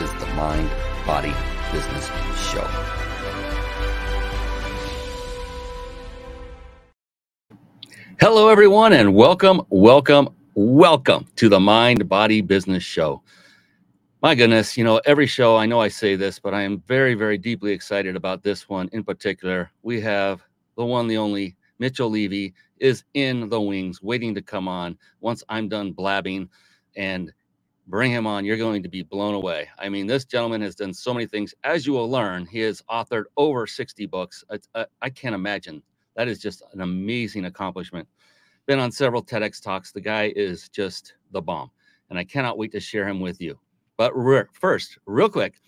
is the Mind Body Business Show. Hello, everyone, and welcome, welcome, welcome to the Mind Body Business Show. My goodness, you know, every show, I know I say this, but I am very, very deeply excited about this one in particular. We have the one, the only Mitchell Levy is in the wings, waiting to come on once I'm done blabbing. And bring him on. You're going to be blown away. I mean, this gentleman has done so many things. As you will learn, he has authored over 60 books. I, I, I can't imagine. That is just an amazing accomplishment. Been on several TEDx talks. The guy is just the bomb. And I cannot wait to share him with you. But re- first, real quick,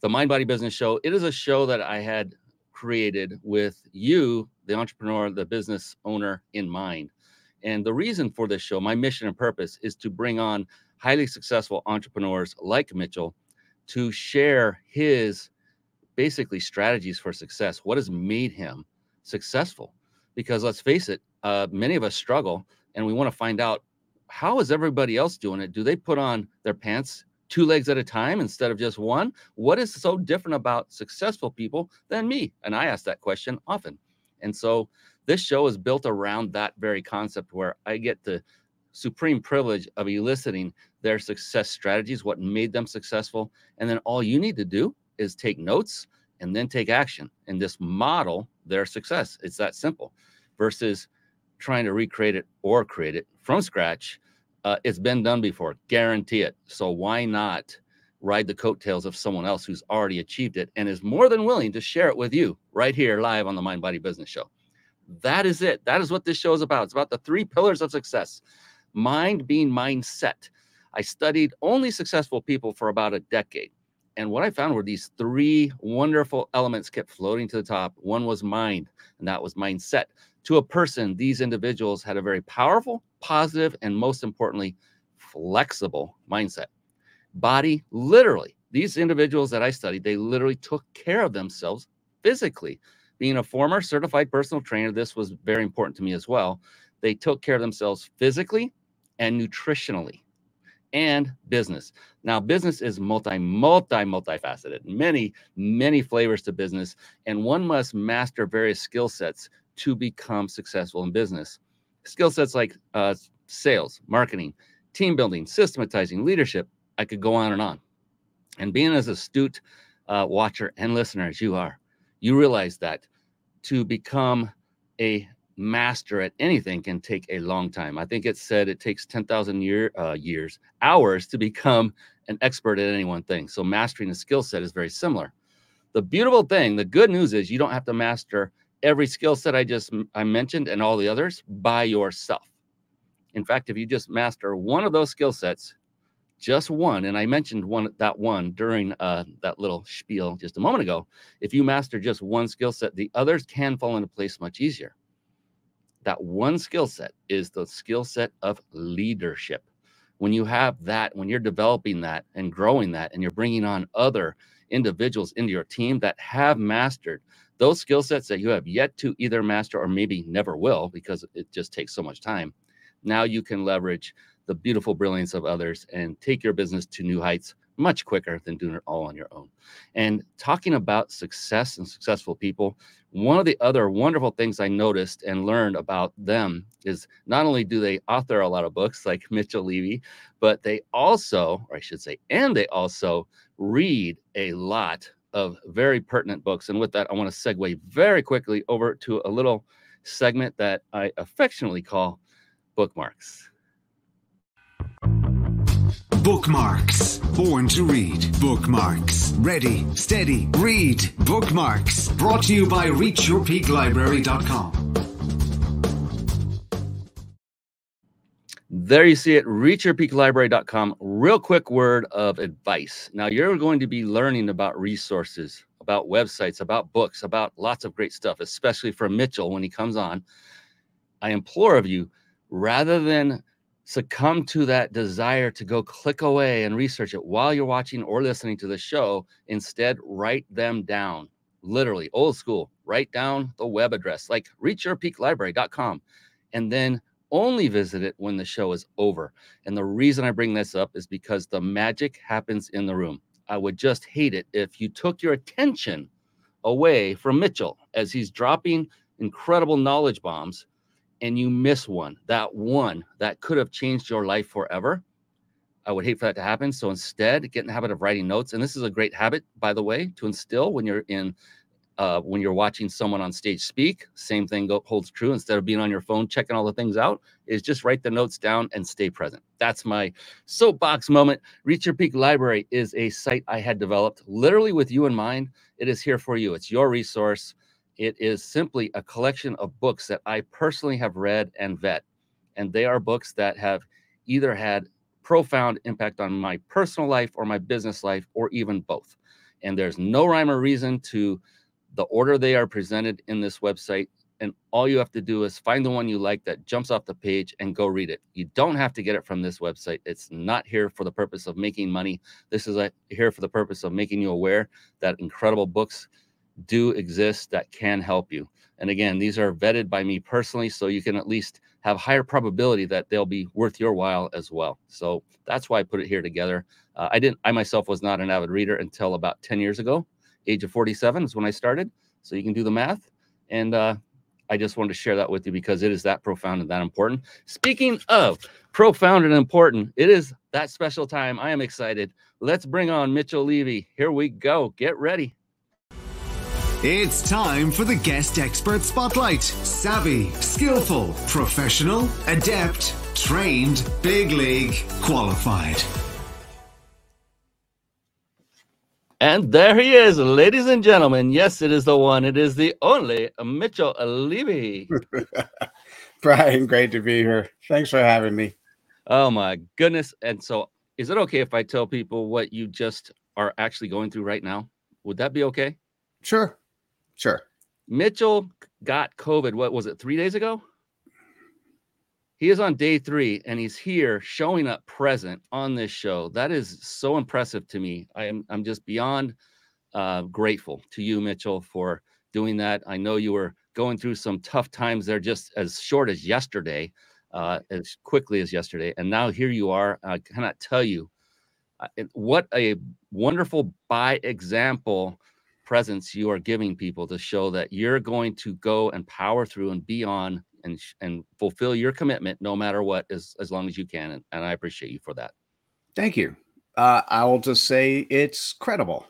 the Mind Body Business Show. It is a show that I had created with you, the entrepreneur, the business owner, in mind. And the reason for this show, my mission and purpose, is to bring on highly successful entrepreneurs like Mitchell to share his basically strategies for success. What has made him successful? Because let's face it, uh, many of us struggle and we want to find out how is everybody else doing it? Do they put on their pants two legs at a time instead of just one? What is so different about successful people than me? And I ask that question often. And so this show is built around that very concept where I get the supreme privilege of eliciting their success strategies, what made them successful. And then all you need to do is take notes and then take action and just model their success. It's that simple versus trying to recreate it or create it from scratch. Uh, it's been done before, guarantee it. So why not ride the coattails of someone else who's already achieved it and is more than willing to share it with you right here live on the Mind Body Business Show? That is it. That is what this show is about. It's about the three pillars of success mind being mindset. I studied only successful people for about a decade. And what I found were these three wonderful elements kept floating to the top. One was mind, and that was mindset. To a person, these individuals had a very powerful, positive, and most importantly, flexible mindset. Body, literally, these individuals that I studied, they literally took care of themselves physically. Being a former certified personal trainer, this was very important to me as well. They took care of themselves physically, and nutritionally and business. Now, business is multi, multi, multifaceted, many, many flavors to business, and one must master various skill sets to become successful in business. Skill sets like uh, sales, marketing, team building, systematizing, leadership. I could go on and on. And being as astute uh, watcher and listener as you are, you realize that to become a master at anything can take a long time. I think it said it takes 10,000 year, uh, years, hours to become an expert at any one thing. So mastering a skill set is very similar. The beautiful thing, the good news is you don't have to master every skill set I just I mentioned and all the others by yourself. In fact, if you just master one of those skill sets, just one, and I mentioned one that one during uh, that little spiel just a moment ago. If you master just one skill set, the others can fall into place much easier that one skill set is the skill set of leadership. When you have that, when you're developing that and growing that, and you're bringing on other individuals into your team that have mastered those skill sets that you have yet to either master or maybe never will because it just takes so much time, now you can leverage the beautiful brilliance of others and take your business to new heights much quicker than doing it all on your own. And talking about success and successful people, one of the other wonderful things I noticed and learned about them is not only do they author a lot of books like Mitchell Levy, but they also, or I should say, and they also read a lot of very pertinent books. And with that, I want to segue very quickly over to a little segment that I affectionately call bookmarks. Bookmarks. Born to read. Bookmarks. Ready, steady, read. Bookmarks. Brought to you by ReachYourPeakLibrary.com. There you see it, reachyourpeaklibrary.com. Real quick word of advice. Now, you're going to be learning about resources, about websites, about books, about lots of great stuff, especially from Mitchell when he comes on. I implore of you, rather than succumb to that desire to go click away and research it while you're watching or listening to the show, instead, write them down. Literally, old school, write down the web address like reachyourpeaklibrary.com and then only visit it when the show is over. And the reason I bring this up is because the magic happens in the room. I would just hate it if you took your attention away from Mitchell as he's dropping incredible knowledge bombs and you miss one, that one that could have changed your life forever. I would hate for that to happen. So instead, get in the habit of writing notes. And this is a great habit, by the way, to instill when you're in uh, when you're watching someone on stage speak, same thing go, holds true. Instead of being on your phone checking all the things out, is just write the notes down and stay present. That's my soapbox moment. Reach Your Peak Library is a site I had developed literally with you in mind. It is here for you. It's your resource. It is simply a collection of books that I personally have read and vet, and they are books that have either had profound impact on my personal life or my business life, or even both. And there's no rhyme or reason to the order they are presented in this website. And all you have to do is find the one you like that jumps off the page and go read it. You don't have to get it from this website. It's not here for the purpose of making money. This is a, here for the purpose of making you aware that incredible books do exist that can help you. And again, these are vetted by me personally, so you can at least have higher probability that they'll be worth your while as well. So that's why I put it here together. Uh, I didn't, I myself was not an avid reader until about 10 years ago age of 47 is when I started. So you can do the math. And uh, I just wanted to share that with you because it is that profound and that important. Speaking of profound and important, it is that special time. I am excited. Let's bring on Mitchell Levy. Here we go. Get ready. It's time for the guest expert spotlight. Savvy, skillful, professional, adept, trained, big league, qualified. And there he is, ladies and gentlemen. Yes, it is the one, it is the only Mitchell Levy. Brian, great to be here. Thanks for having me. Oh my goodness. And so is it okay if I tell people what you just are actually going through right now? Would that be okay? Sure. Sure. Mitchell got COVID, what was it, three days ago? He is on day three and he's here showing up present on this show. That is so impressive to me. I am I'm just beyond uh, grateful to you, Mitchell, for doing that. I know you were going through some tough times there just as short as yesterday, uh, as quickly as yesterday. And now here you are. I cannot tell you uh, what a wonderful by example presence you are giving people to show that you're going to go and power through and be on and and fulfill your commitment no matter what as as long as you can and, and i appreciate you for that. Thank you. Uh, i will just say it's credible.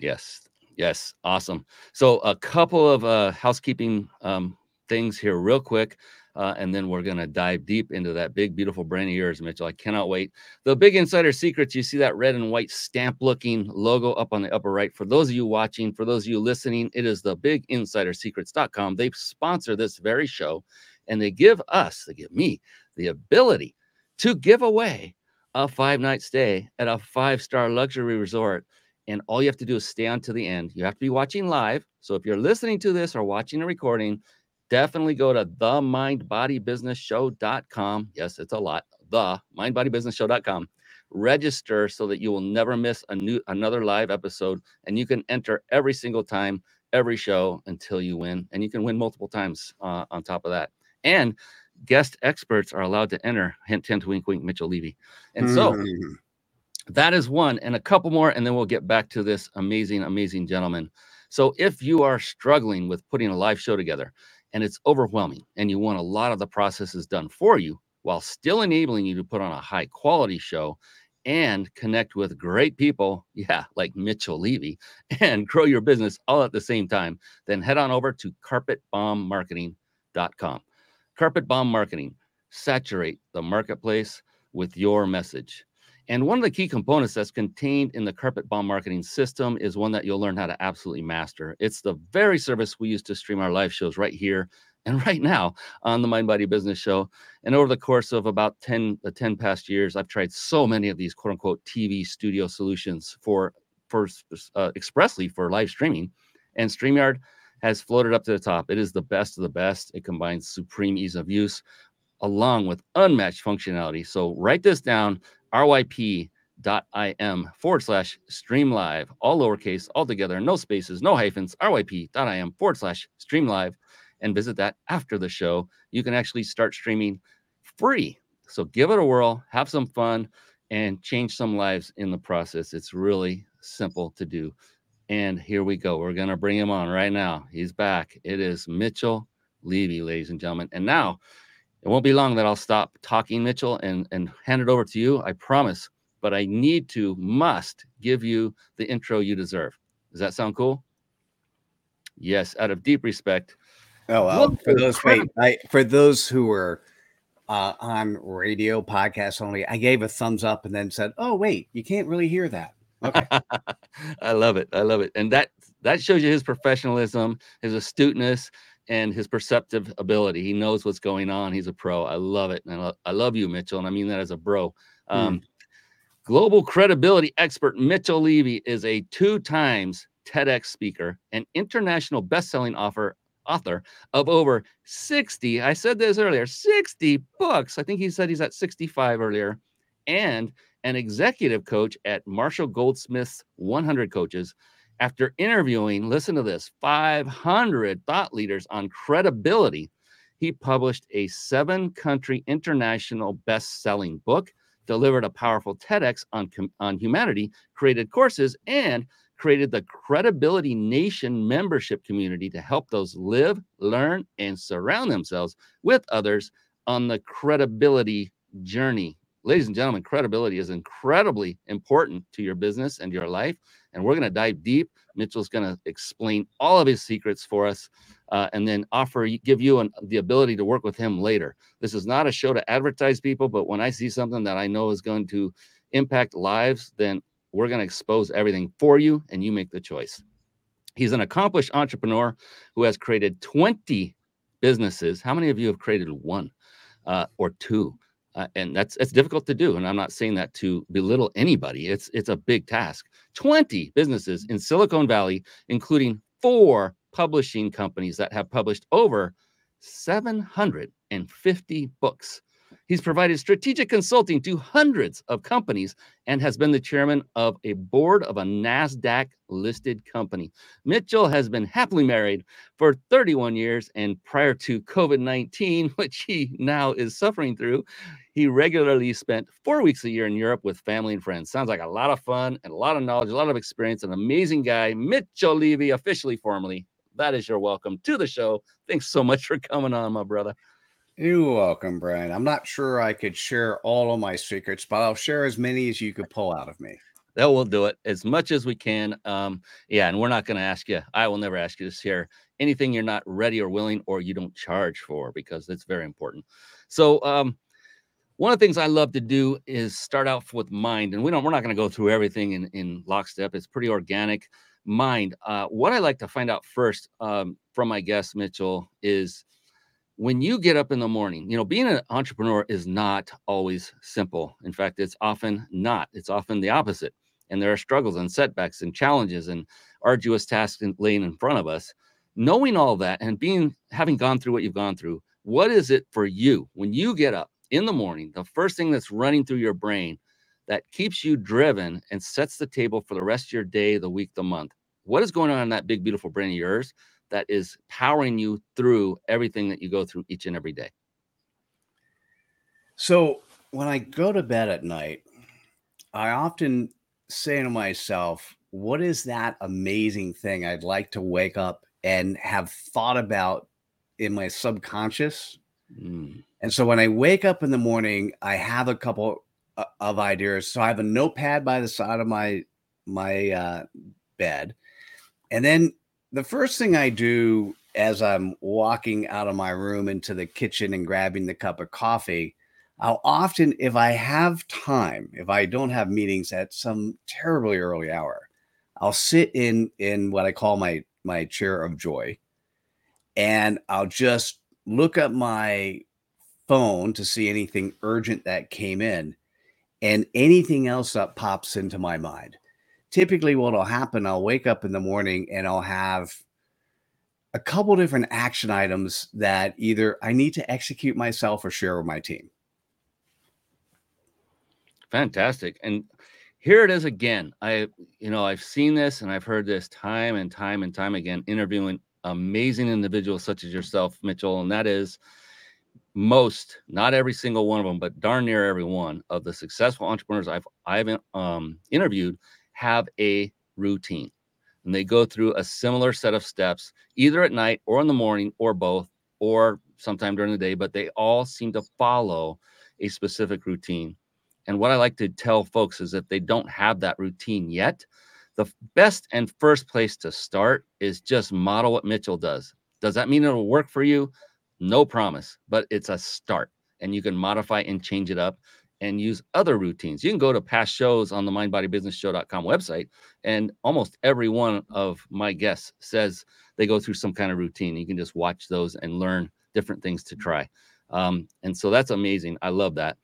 Yes. Yes. Awesome. So a couple of uh, housekeeping um, things here real quick uh, and then we're going to dive deep into that big, beautiful brain of yours, Mitchell. I cannot wait. The big insider secrets you see that red and white stamp looking logo up on the upper right. For those of you watching, for those of you listening, it is the biginsidersecrets.com. They sponsor this very show and they give us, they give me the ability to give away a five night stay at a five star luxury resort. And all you have to do is stay on to the end. You have to be watching live. So if you're listening to this or watching a recording, definitely go to the mindbodybusinessshow.com. Yes, it's a lot. The mindbodybusinessshow.com. Register so that you will never miss a new another live episode and you can enter every single time, every show until you win. And you can win multiple times uh, on top of that. And guest experts are allowed to enter. Hint, hint, wink, wink, Mitchell Levy. And so mm-hmm. that is one, and a couple more, and then we'll get back to this amazing, amazing gentleman. So if you are struggling with putting a live show together, and it's overwhelming and you want a lot of the processes done for you while still enabling you to put on a high quality show and connect with great people, yeah, like Mitchell Levy, and grow your business all at the same time, then head on over to carpetbombmarketing.com. Carpet Bomb Marketing, saturate the marketplace with your message. And one of the key components that's contained in the carpet bomb marketing system is one that you'll learn how to absolutely master. It's the very service we use to stream our live shows right here and right now on the Mind Body Business Show. And over the course of about 10, the 10 past years, I've tried so many of these quote unquote TV studio solutions for, for uh, expressly for live streaming. And StreamYard has floated up to the top. It is the best of the best. It combines supreme ease of use along with unmatched functionality. So write this down ryp.im forward slash stream live, all lowercase, all together, no spaces, no hyphens, ryp.im forward slash stream live, and visit that after the show. You can actually start streaming free. So give it a whirl, have some fun, and change some lives in the process. It's really simple to do. And here we go. We're going to bring him on right now. He's back. It is Mitchell Levy, ladies and gentlemen. And now it won't be long that I'll stop talking, Mitchell, and, and hand it over to you. I promise. But I need to, must give you the intro you deserve. Does that sound cool? Yes, out of deep respect. Oh, well, for those wait, I, for those who were uh, on radio podcast only, I gave a thumbs up and then said, "Oh, wait, you can't really hear that." Okay, I love it. I love it, and that that shows you his professionalism, his astuteness, and his perceptive ability. He knows what's going on. He's a pro. I love it. And I, lo- I love you, Mitchell. And I mean that as a bro. Um, mm. Global credibility expert Mitchell Levy is a two times TEDx speaker and international best-selling author author of over 60 i said this earlier 60 books i think he said he's at 65 earlier and an executive coach at marshall goldsmith's 100 coaches after interviewing, listen to this, 500 thought leaders on credibility, he published a seven country international best selling book, delivered a powerful TEDx on, on humanity, created courses, and created the Credibility Nation membership community to help those live, learn, and surround themselves with others on the credibility journey. Ladies and gentlemen, credibility is incredibly important to your business and your life and we're going to dive deep. Mitchell's going to explain all of his secrets for us, uh, and then offer give you an, the ability to work with him later. This is not a show to advertise people, but when I see something that I know is going to impact lives, then we're going to expose everything for you, and you make the choice. He's an accomplished entrepreneur who has created 20 businesses. How many of you have created one uh, or two? Uh, and that's it's difficult to do and i'm not saying that to belittle anybody it's it's a big task. 20 businesses in silicon valley including four publishing companies that have published over 750 books He's provided strategic consulting to hundreds of companies and has been the chairman of a board of a NASDAQ listed company. Mitchell has been happily married for 31 years, and prior to COVID 19, which he now is suffering through, he regularly spent four weeks a year in Europe with family and friends. Sounds like a lot of fun and a lot of knowledge, a lot of experience. An amazing guy, Mitchell Levy, officially, formally. That is your welcome to the show. Thanks so much for coming on, my brother. You're welcome, Brian. I'm not sure I could share all of my secrets, but I'll share as many as you could pull out of me. That will do it as much as we can. Um, yeah, and we're not going to ask you. I will never ask you to share anything you're not ready or willing, or you don't charge for, because it's very important. So, um, one of the things I love to do is start out with mind, and we don't. We're not going to go through everything in in lockstep. It's pretty organic. Mind. Uh, what I like to find out first um, from my guest Mitchell is when you get up in the morning, you know, being an entrepreneur is not always simple. In fact, it's often not. It's often the opposite. And there are struggles and setbacks and challenges and arduous tasks laying in front of us. Knowing all that and being having gone through what you've gone through, what is it for you when you get up in the morning? The first thing that's running through your brain that keeps you driven and sets the table for the rest of your day, the week, the month. What is going on in that big, beautiful brain of yours that is powering you through everything that you go through each and every day? So when I go to bed at night, I often say to myself, what is that amazing thing I'd like to wake up and have thought about in my subconscious? Mm. And so when I wake up in the morning, I have a couple of ideas. So I have a notepad by the side of my my uh, bed, and then the first thing I do as I'm walking out of my room into the kitchen and grabbing the cup of coffee, I'll often, if I have time, if I don't have meetings at some terribly early hour, I'll sit in in what I call my my chair of joy, and I'll just look up my phone to see anything urgent that came in, and anything else that pops into my mind. Typically, what will happen, I'll wake up in the morning and I'll have a couple different action items that either I need to execute myself or share with my team. Fantastic. And here it is again. I, you know, I've seen this and I've heard this time and time and time again, interviewing amazing individuals such as yourself, Mitchell. And that is most, not every single one of them, but darn near every one of the successful entrepreneurs I've I've um, interviewed have a routine, and they go through a similar set of steps, either at night or in the morning or both, or sometime during the day. But they all seem to follow a specific routine. And what I like to tell folks is if they don't have that routine yet, the best and first place to start is just model what Mitchell does. Does that mean it'll work for you? No promise, but it's a start and you can modify and change it up and use other routines. You can go to past shows on the mindbodybusinessshow.com website and almost every one of my guests says they go through some kind of routine. You can just watch those and learn different things to try. Um, and so that's amazing. I love that.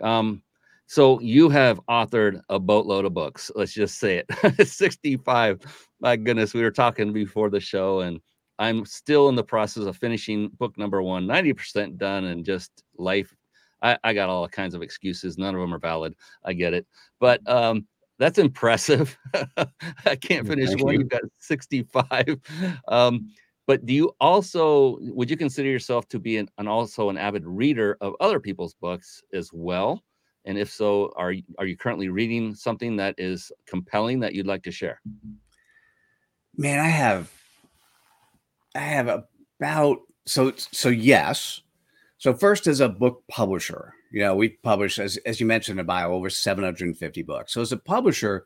Um, so you have authored a boatload of books. Let's just say it. 65. My goodness, we were talking before the show, and I'm still in the process of finishing book number one, 90% done, and just life. I, I got all kinds of excuses. None of them are valid. I get it. But um, that's impressive. I can't finish Thank one. You. You've got 65. Um, but do you also would you consider yourself to be an, an also an avid reader of other people's books as well? And if so, are are you currently reading something that is compelling that you'd like to share? Man, I have I have about so so yes. So first as a book publisher, you know, we publish as as you mentioned in bio over 750 books. So as a publisher,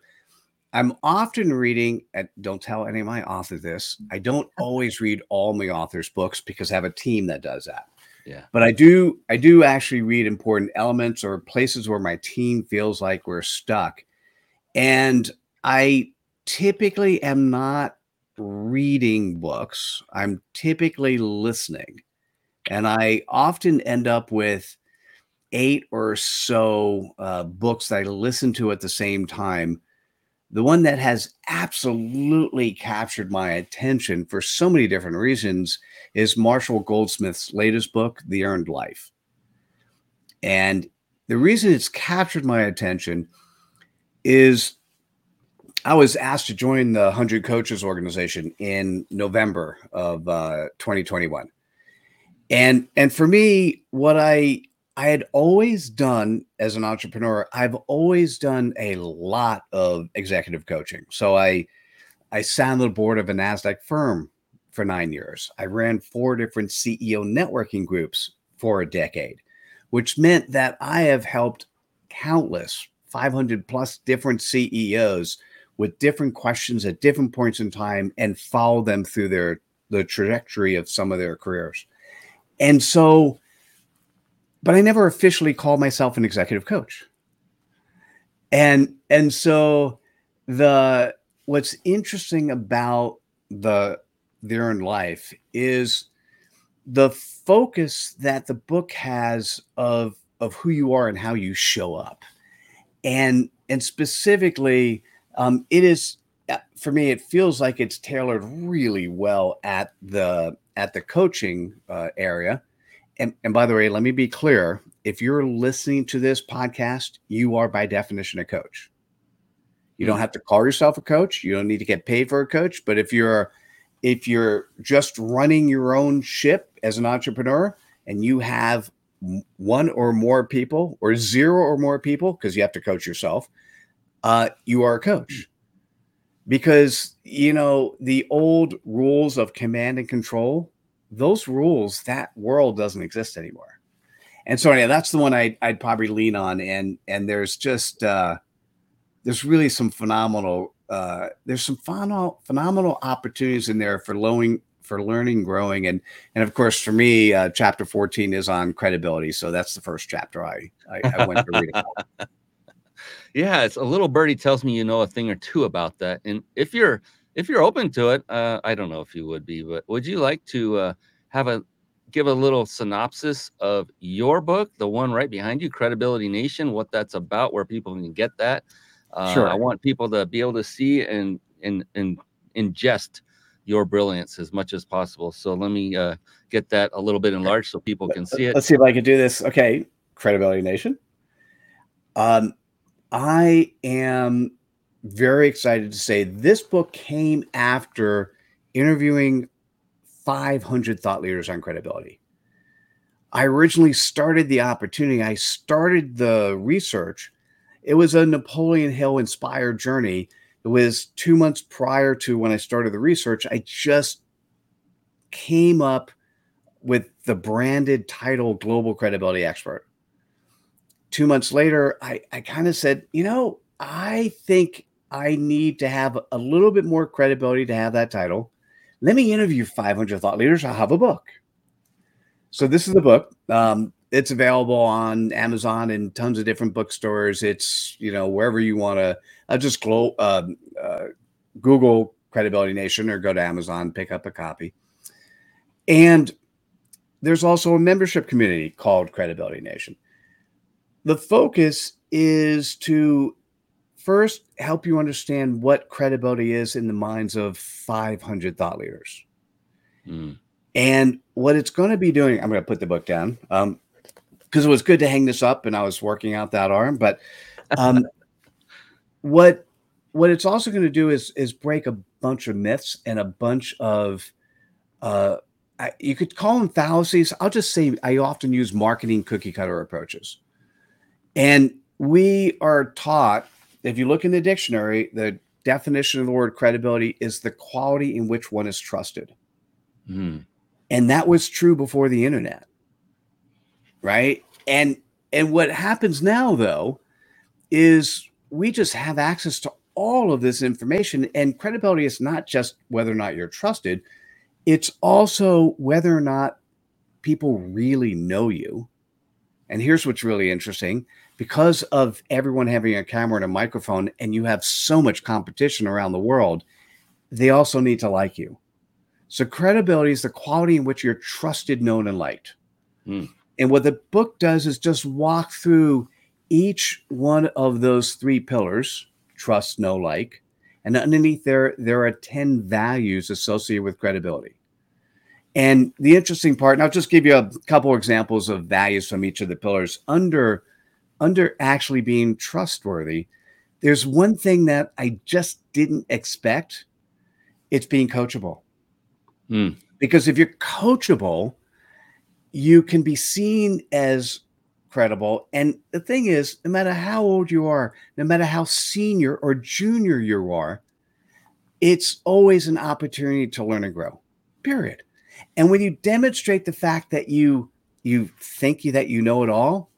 I'm often reading and don't tell any of my authors this. I don't always read all my authors' books because I have a team that does that. Yeah. But I do I do actually read important elements or places where my team feels like we're stuck. And I typically am not reading books. I'm typically listening. And I often end up with eight or so uh, books that I listen to at the same time the one that has absolutely captured my attention for so many different reasons is Marshall Goldsmith's latest book, The Earned Life. And the reason it's captured my attention is I was asked to join the 100 Coaches organization in November of uh, 2021. And and for me what I I had always done as an entrepreneur, I've always done a lot of executive coaching. So I I sat on the board of a NASDAQ firm for nine years. I ran four different CEO networking groups for a decade, which meant that I have helped countless 500 plus different CEOs with different questions at different points in time and follow them through their the trajectory of some of their careers. And so but I never officially called myself an executive coach. And and so the what's interesting about the the earned life is the focus that the book has of of who you are and how you show up and and specifically um, it is uh, for me it feels like it's tailored really well at the at the coaching uh, area and, and by the way, let me be clear if you're listening to this podcast, you are by definition a coach. You don't hmm. have to call yourself a coach. You don't need to get paid for a coach. But if you're if you're just running your own ship as an entrepreneur and you have one or more people or zero or more people, because you have to coach yourself, uh, you are a coach. Because you know the old rules of command and control those rules, that world doesn't exist anymore. And so yeah, that's the one I'd, I'd probably lean on. And and there's just uh, there's really some phenomenal uh, there's some phenomenal phenomenal opportunities in there for learning for learning, growing, and and of course for me, uh, chapter 14 is on credibility. So that's the first chapter I I, I went to read. yeah, it's a little birdie tells me you know a thing or two about that. And if you're if you're open to it, uh, I don't know if you would be, but would you like to uh, have a give a little synopsis of your book, the one right behind you, Credibility Nation, what that's about, where people can get that. Uh, Sure. I want people to be able to see and and and ingest your brilliance as much as possible. So let me uh, get that a little bit enlarged so people can see it. Let's see if I can do this. Okay, Credibility Nation. Um, I am very excited to say this book came after interviewing 500 thought leaders on credibility. I originally started the opportunity, I started the research. It was a Napoleon Hill inspired journey. It was two months prior to when I started the research. I just came up with the branded title Global Credibility Expert. Two months later, I, I kind of said, you know, I think I need to have a little bit more credibility to have that title. Let me interview 500 thought leaders. I'll have a book. So, this is the book. Um, it's available on Amazon and tons of different bookstores. It's, you know, wherever you want to, uh, just glo- um, uh, Google Credibility Nation or go to Amazon, pick up a copy. And there's also a membership community called Credibility Nation. The focus is to first help you understand what credibility is in the minds of 500 thought leaders. Mm. And what it's going to be doing, I'm going to put the book down um, because it was good to hang this up and I was working out that arm. But um, what what it's also going to do is is break a bunch of myths and a bunch of uh, I, you could call them fallacies. I'll just say I often use marketing cookie cutter approaches, and we are taught. If you look in the dictionary, the definition of the word credibility is the quality in which one is trusted. Mm. and that was true before the internet right and and what happens now though is we just have access to all of this information and credibility is not just whether or not you're trusted it's also whether or not people really know you and here's what's really interesting because of everyone having a camera and a microphone and you have so much competition around the world they also need to like you so credibility is the quality in which you're trusted, known, and liked. Hmm. And what the book does is just walk through each one of those three pillars: trust, know, like. And underneath there, there are 10 values associated with credibility. And the interesting part, and I'll just give you a couple examples of values from each of the pillars. Under under actually being trustworthy, there's one thing that I just didn't expect. It's being coachable. Mm. Because if you're coachable, you can be seen as credible. And the thing is, no matter how old you are, no matter how senior or junior you are, it's always an opportunity to learn and grow. Period. And when you demonstrate the fact that you you think you, that you know it all,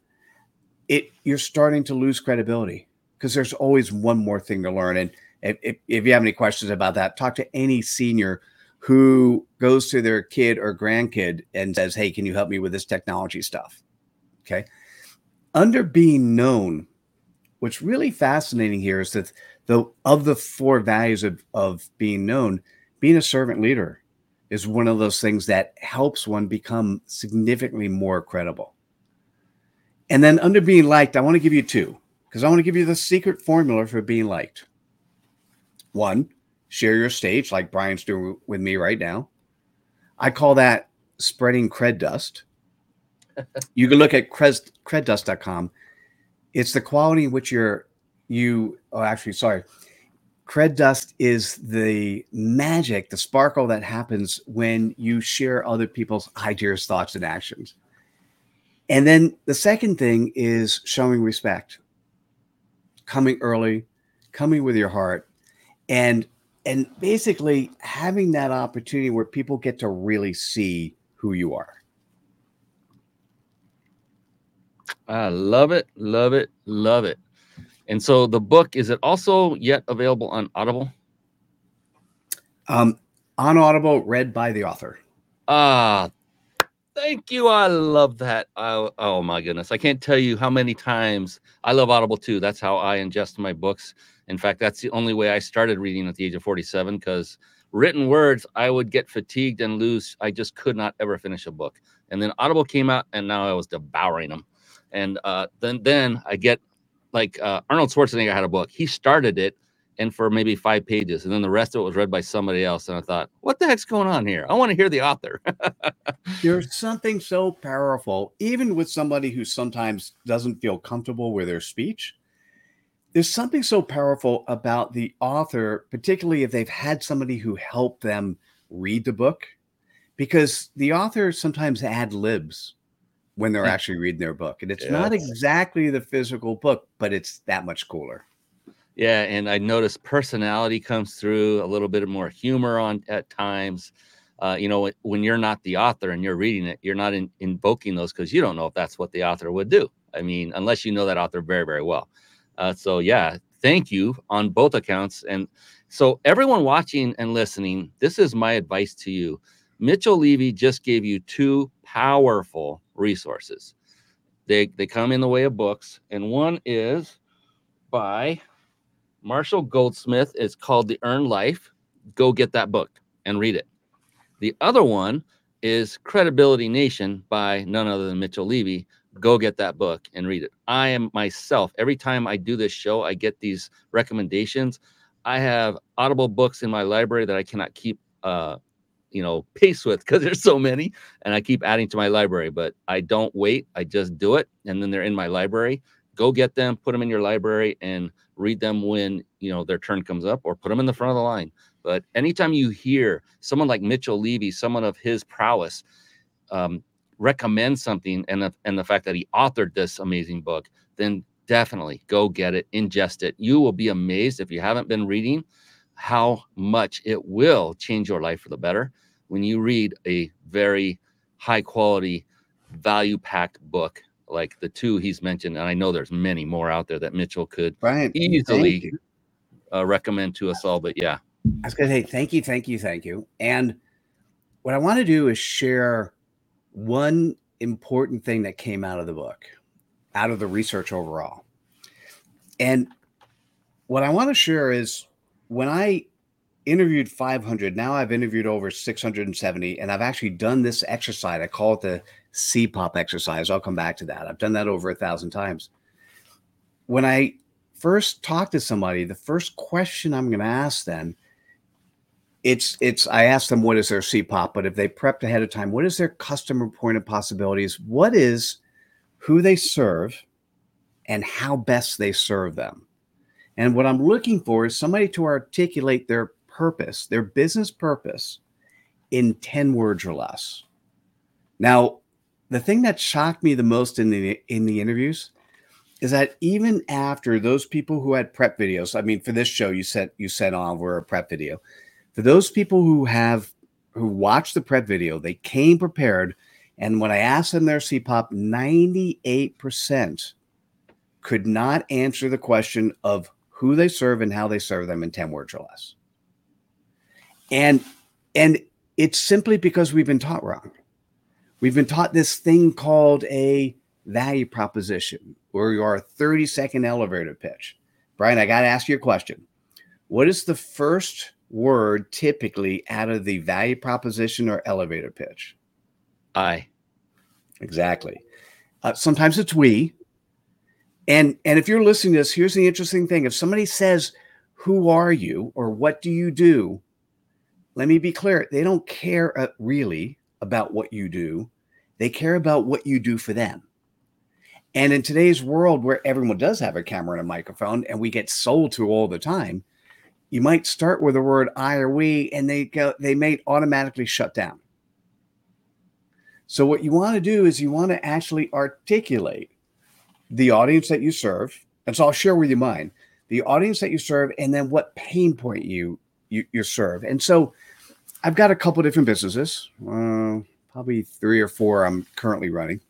it you're starting to lose credibility because there's always one more thing to learn. And if, if, you have any questions about that, talk to any senior who goes to their kid or grandkid and says, Hey, can you help me with this technology stuff? Okay. Under being known, what's really fascinating here is that the of the four values of, of being known, being a servant leader is one of those things that helps one become significantly more credible. And then under being liked, I want to give you two because I want to give you the secret formula for being liked. One, share your stage like Brian's doing with me right now. I call that spreading cred dust. you can look at cred, creddust.com. It's the quality in which you're you oh actually sorry. Cred dust is the magic, the sparkle that happens when you share other people's ideas, thoughts, and actions. And then the second thing is showing respect. Coming early, coming with your heart, and and basically having that opportunity where people get to really see who you are. I love it, love it, love it. And so the book is it also yet available on Audible? Um, on Audible, read by the author. Ah, thank you. I love that. Oh, oh my goodness. I can't tell you how many times I love Audible too. That's how I ingest my books. In fact, that's the only way I started reading at the age of 47 because written words, I would get fatigued and lose. I just could not ever finish a book. And then Audible came out, and now I was devouring them. And uh, then then I get like uh, Arnold Schwarzenegger had a book. He started it, and for maybe five pages, and then the rest of it was read by somebody else. And I thought, what the heck's going on here? I want to hear the author. There's something so powerful, even with somebody who sometimes doesn't feel comfortable with their speech. There's something so powerful about the author, particularly if they've had somebody who helped them read the book, because the author sometimes ad libs when they're hmm. actually reading their book. And it's Yeah. not exactly the physical book, but it's that much cooler. Yeah, and I noticed personality comes through a little bit more humor on at times. Uh, you know, when- you're not the author and you're reading it, you're not in, invoking those because you don't know if that's what the author would do. I mean, unless you know that author very, very well. Uh, so yeah, thank you on both accounts. And so everyone watching and listening, this is my advice to you. Mitchell Levy just gave you two powerful resources. They they come in the way of books, and one is by Marshall Goldsmith. is called The Earned Life. Go get that book and read it. The other one is Credibility Nation by none other than Mitchell Levy. Go get that book and read it. I am myself, every time I do this show, I get these recommendations. I have Audible books in my library that I cannot keep, uh, you know, pace with because there's so many, and I keep adding to my library. But I don't wait; I just do it, and then they're in my library. Go get them, put them in your library, and read them when you know their turn comes up, or put them in the front of the line. But anytime you hear someone like Mitchell Levy, someone of his prowess, um, recommend something, and the, and the fact that he authored this amazing book, then definitely go get it, ingest it. You will be amazed if you haven't been reading how much it will change your life for the better when you read a very high quality, value packed book like the two he's mentioned. And I know there's many more out there that Mitchell could Brian, easily uh, recommend to us all. But yeah, I was going to say thank you, thank you, thank you. And what I want to do is share one important thing that came out of the book, out of the research overall. And what I want to share is when I interviewed 500, now I've interviewed over 670, and I've actually done this exercise. I call it the CPOP exercise. I'll come back to that. I've done that over a thousand times. When I first talk to somebody, the first question I'm going to ask them it's it's I ask them what is their CPOP, but if they prepped ahead of time, what is their customer point of possibilities? What is who they serve and how best they serve them? And what I'm looking for is somebody to articulate their purpose, their business purpose in 10 words or less. Now, the thing that shocked me the most in the in the interviews is that even after those people who had prep videos, I mean, for this show you sent you sent on oh, were a prep video. For those people who have who watched the prep video, they came prepared. And when I asked them their CPOP, 98% could not answer the question of who they serve and how they serve them in 10 words or less. And and it's simply because we've been taught wrong. We've been taught this thing called a value proposition or your 30 second elevator pitch. Brian, I got to ask you a question. What is the first word typically out of the value proposition or elevator pitch? I Exactly. Uh, sometimes it's we. And and if you're listening to this, here's the interesting thing. If somebody says, "Who are you?" or "What do you do?" Let me be clear. They don't care uh, really about what you do. They care about what you do for them. And in today's world where everyone does have a camera and a microphone and we get sold to all the time, you might start with the word I or we and they go they may automatically shut down. So what you want to do is you want to actually articulate the audience that you serve. And so I'll share with you mine, the audience that you serve, and then what pain point you you, you serve. And so I've got a couple different businesses, uh, probably three or four I'm currently running,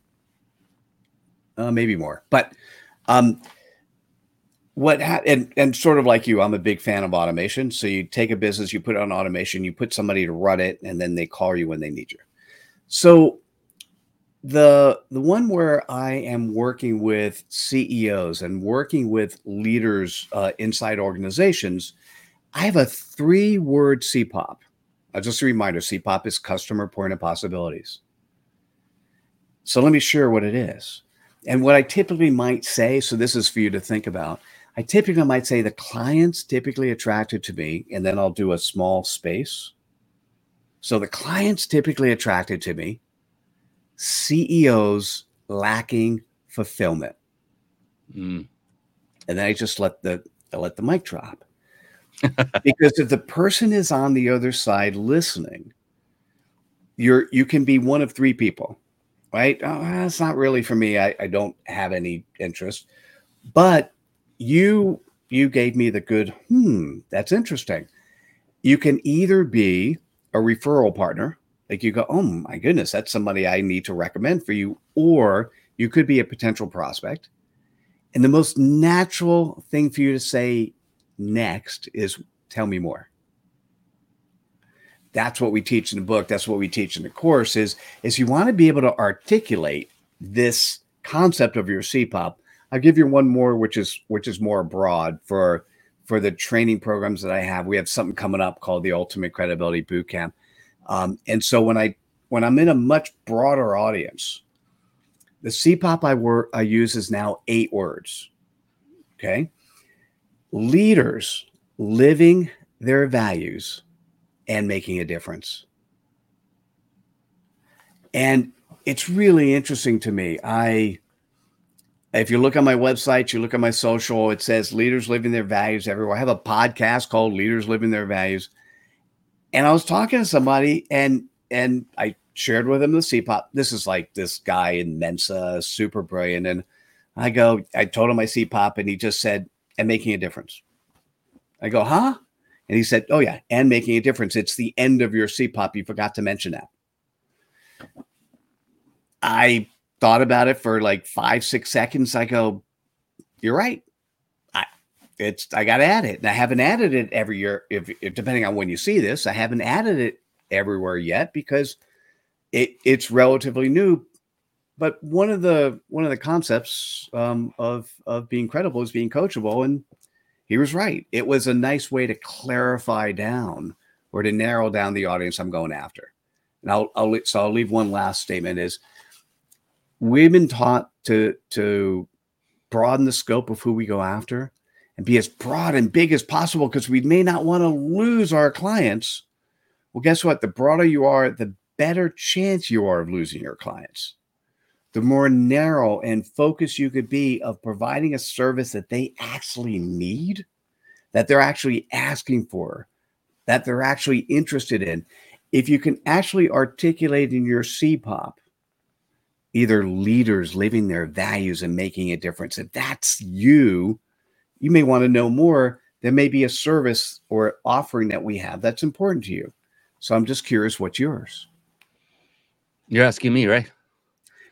uh, maybe more. But um, what ha- and and sort of like you, I'm a big fan of automation. So you take a business, you put it on automation, you put somebody to run it, and then they call you when they need you. So the the one where I am working with CEOs and working with leaders uh, inside organizations, I have a three word CPOP. Uh, just a reminder: CPOP is customer point of possibilities. So let me share what it is. And what I typically might say, so this is for you to think about. I typically might say the clients typically attracted to me, and then I'll do a small space. So the clients typically attracted to me, CEOs lacking fulfillment. Mm. And then I just let the I let the mic drop. Because if the person is on the other side listening, you're you can be one of three people, right? Oh, that's not really for me. I, I don't have any interest. But you you gave me the good, hmm, that's interesting. You can either be a referral partner, like you go, oh my goodness, that's somebody I need to recommend for you, or you could be a potential prospect. And the most natural thing for you to say next is tell me more. That's what we teach in the book. That's what we teach in the course is is you want to be able to articulate this concept of your cpop i'll give you one more which is which is more broad for for the training programs that i have. We have something coming up called the ultimate credibility bootcamp. Um, and so when i when i'm in a much broader audience the cpop i work i use is now eight words. Okay leaders living their values and making a difference. And it's really interesting to me. I if you look on my website, you look at my social, it says leaders living their values everywhere. I have a podcast called Leaders Living Their Values. And I was talking to somebody and and I shared with him the CPOP. This is like this guy in Mensa, super brilliant. And I go, I told him my CPOP, and he just said, and making a difference. I go, huh? And he said, Oh, yeah, and making a difference. It's the end of your CPOP. You forgot to mention that. I thought about it for like five, six seconds. I go, You're right. I it's I gotta add it. And I haven't added it every year. If, if depending on when you see this, I haven't added it everywhere yet because it it's relatively new. But one of the one of the concepts um, of of being credible is being coachable, and he was right. It was a nice way to clarify down or to narrow down the audience I'm going after. And I'll, I'll so I'll leave one last statement is we've been taught to to broaden the scope of who we go after and be as broad and big as possible because we may not want to lose our clients. Well, guess what? The broader you are, the better chance you are of losing your clients the more narrow and focused you could be of providing a service that they actually need, that they're actually asking for, that they're actually interested in. If you can actually articulate in your CPOP, either leaders living their values and making a difference, if that's you, you may want to know more. There may be a service or offering that we have that's important to you. So I'm just curious what's yours. You're asking me, right?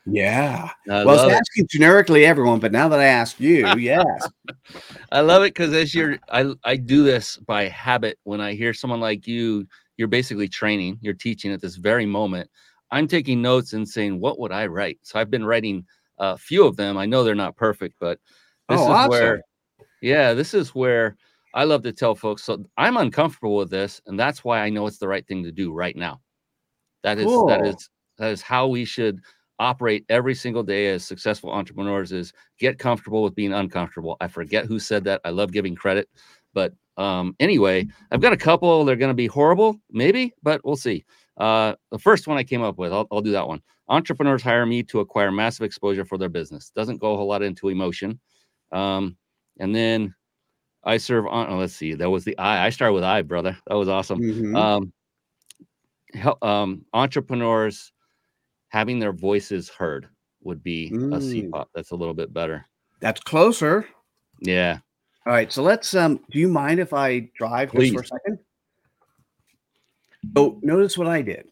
Yeah. I well, asking it. generically everyone, but now that I asked you, yes. I love it because as you're, I, I do this by habit. When I hear someone like you, you're basically training, you're teaching at this very moment. I'm taking notes and saying, what would I write? So I've been writing a few of them. I know they're not perfect, but this oh, is awesome. where, yeah, this is where I love to tell folks. So I'm uncomfortable with this, and that's why I know it's the right thing to do right now. That is cool. that is that is how we should operate every single day as successful entrepreneurs is get comfortable with being uncomfortable. I forget who said that. I love giving credit. But um, anyway, I've got a couple. They're going to be horrible, maybe, but we'll see. Uh, the first one I came up with, I'll, I'll do that one. Entrepreneurs hire me to acquire massive exposure for their business. Doesn't go a whole lot into emotion. Um, and then I serve on, oh, let's see, that was the I. I started with I, brother. That was awesome. Mm-hmm. Um, help, um, entrepreneurs having their voices heard would be mm. a CPOP. That's a little bit better. That's closer. Yeah. All right. So let's um do you mind if I drive Please. just for a second? So notice what I did.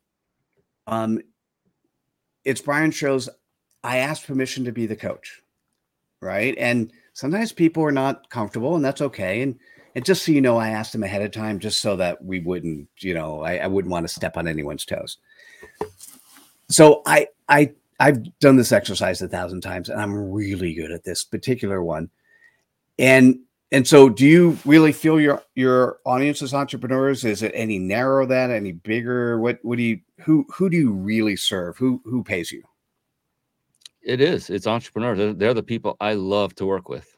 Um it's Brian shows I asked permission to be the coach. Right. And sometimes people are not comfortable, and that's okay. And and just so you know, I asked them ahead of time just so that we wouldn't, you know, I, I wouldn't want to step on anyone's toes so I I I've done this exercise a thousand times, and I'm really good at this particular one. And and so, do you really feel your your audience as entrepreneurs? Is it any narrow that any bigger? What what do you who who do you really serve? Who who pays you? It is. It's entrepreneurs. They're, they're the people I love to work with,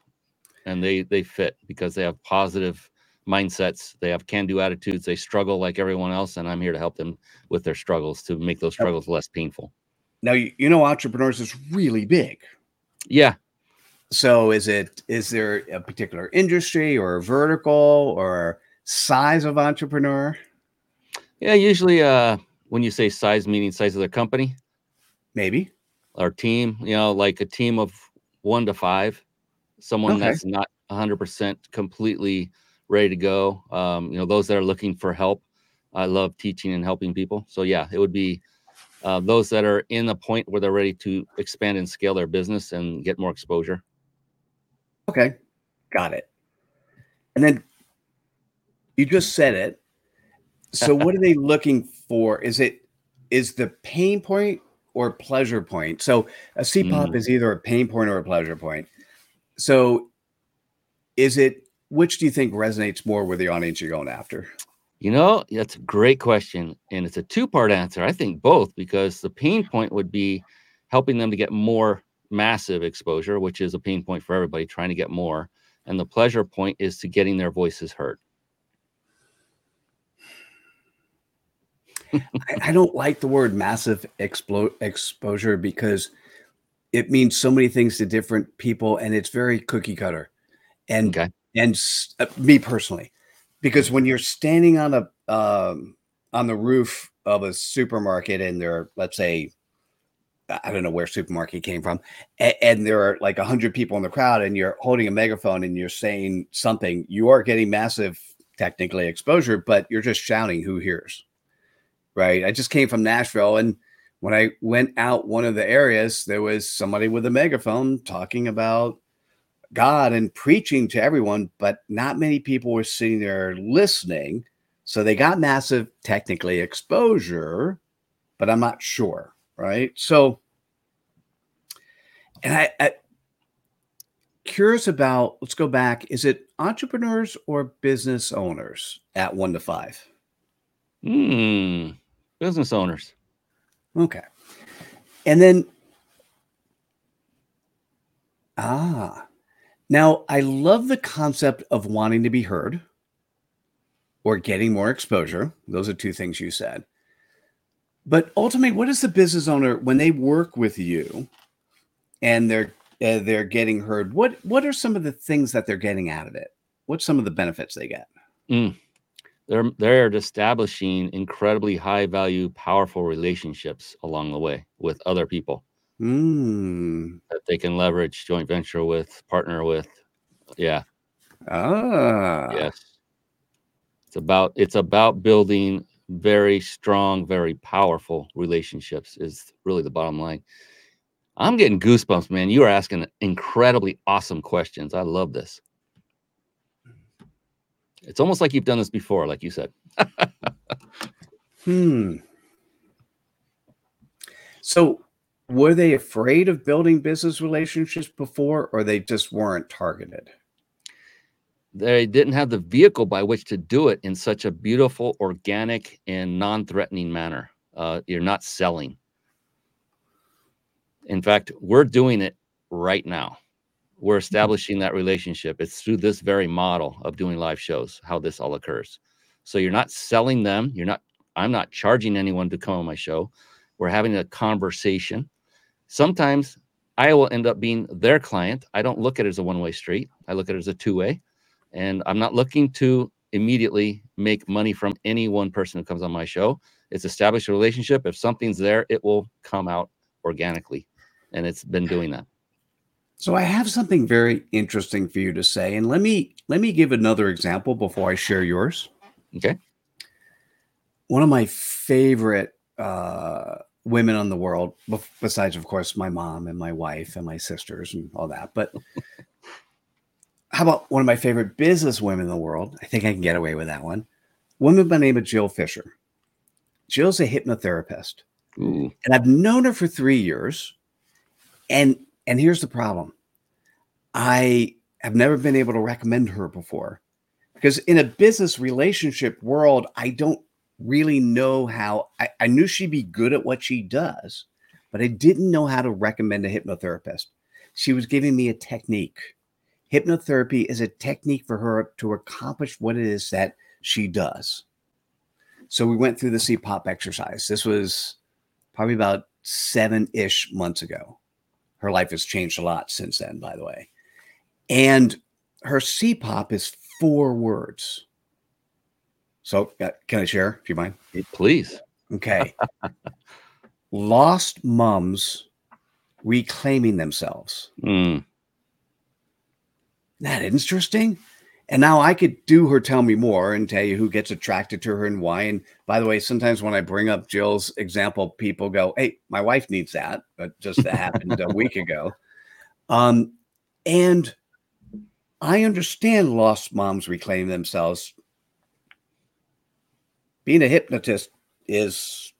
and they they fit because they have positive mindsets. They have can-do attitudes. They struggle like everyone else, and I'm here to help them with their struggles to make those struggles less painful. Now you, you know entrepreneurs is really big. Yeah. So is it is there a particular industry or vertical or size of entrepreneur? Yeah, usually uh when you say size meaning size of the company, Maybe. our team, you know, like a team of 1 to 5, someone Okay. that's not 100% completely ready to go. Um, you know, those that are looking for help. I love teaching and helping people. So yeah, it would be uh, those that are in the point where they're ready to expand and scale their business and get more exposure. Okay. Got it. And then you just said it. So what are they looking for? Is it is the pain point or pleasure point? So a CPOP Mm. is either a pain point or a pleasure point. So is it which do you think resonates more with the audience you're going after? You know, that's a great question. And it's a two part answer. I think both, because the pain point would be helping them to get more massive exposure, which is a pain point for everybody trying to get more. And the pleasure point is to getting their voices heard. I, I don't like the word massive explo- exposure because it means so many things to different people and it's very cookie cutter. And Okay. And uh, me personally, because when you're standing on a um, on the roof of a supermarket and there are let's say I don't know where supermarket came from, and, and there are like a hundred people in the crowd, and you're holding a megaphone and you're saying something, you are getting massive technically exposure, but you're just shouting. Who hears? Right. I just came from Nashville, and when I went out one of the areas, there was somebody with a megaphone talking about God and preaching to everyone, but not many people were sitting there listening. So they got massive technically exposure, but I'm not sure. Right. So, and I, I curious about let's go back. Is it entrepreneurs or business owners at one to five? Hmm. Business owners. Okay. And then, ah, now I love the concept of wanting to be heard or getting more exposure. Those are two things you said. But ultimately, what is the business owner when they work with you and they're uh, they're getting heard? What what are some of the things that they're getting out of it? What's some of the benefits they get? They're they're establishing incredibly high value, powerful relationships along the way with other people Hmm. that they can leverage, joint venture with, partner with. Yeah. Ah. yes it's about it's about building very strong very powerful relationships is really the bottom line i'm getting goosebumps man you are asking incredibly awesome questions i love this it's almost like you've done this before like you said Hmm. So, were they afraid of building business relationships before, or they just weren't targeted? they didn't have the vehicle by which to do it in such a beautiful organic and non-threatening manner. Uh, you're not selling. In fact we're doing it right now. We're establishing that relationship. It's through this very model of doing live shows how this all occurs. So you're not selling them. You're not i'm not charging anyone to come on my show. We're having a conversation sometimes i will end up being their client i don't look at it as a one-way street i look at it as a two-way and I'm not looking to immediately make money from any one person who comes on my show. It's established a relationship. If something's there, it will come out organically, and it's been doing that. So, I have something very interesting for you to say, and let me let me give another example before I share yours. Okay. One of my favorite uh, women in the world, besides, of course, my mom and my wife and my sisters and all that, but how about one of my favorite business women in the world? I think I can get away with that one. Woman by the name of Jill Fisher. Jill's a hypnotherapist, Ooh. and I've known her for three years. And and here's the problem: I have never been able to recommend her before because in a business relationship world, I don't really know how. I, I knew she'd be good at what she does, but I didn't know how to recommend a hypnotherapist. She was giving me a technique. Hypnotherapy is a technique for her to accomplish what it is that she does. So we went through the CPOP exercise. This was probably about seven ish months ago. Her life has changed a lot since then, by the way. And her CPOP is four words. So, uh, can I share if you mind? Please. Okay. Lost mums reclaiming themselves. Mm, that interesting? And now I could do her tell me more and tell you who gets attracted to her and why. And by the way, sometimes when I bring up Jill's example, people go, Hey, my wife needs that. But just that happened a week ago. Um, and I understand lost moms reclaim themselves. Being a hypnotist is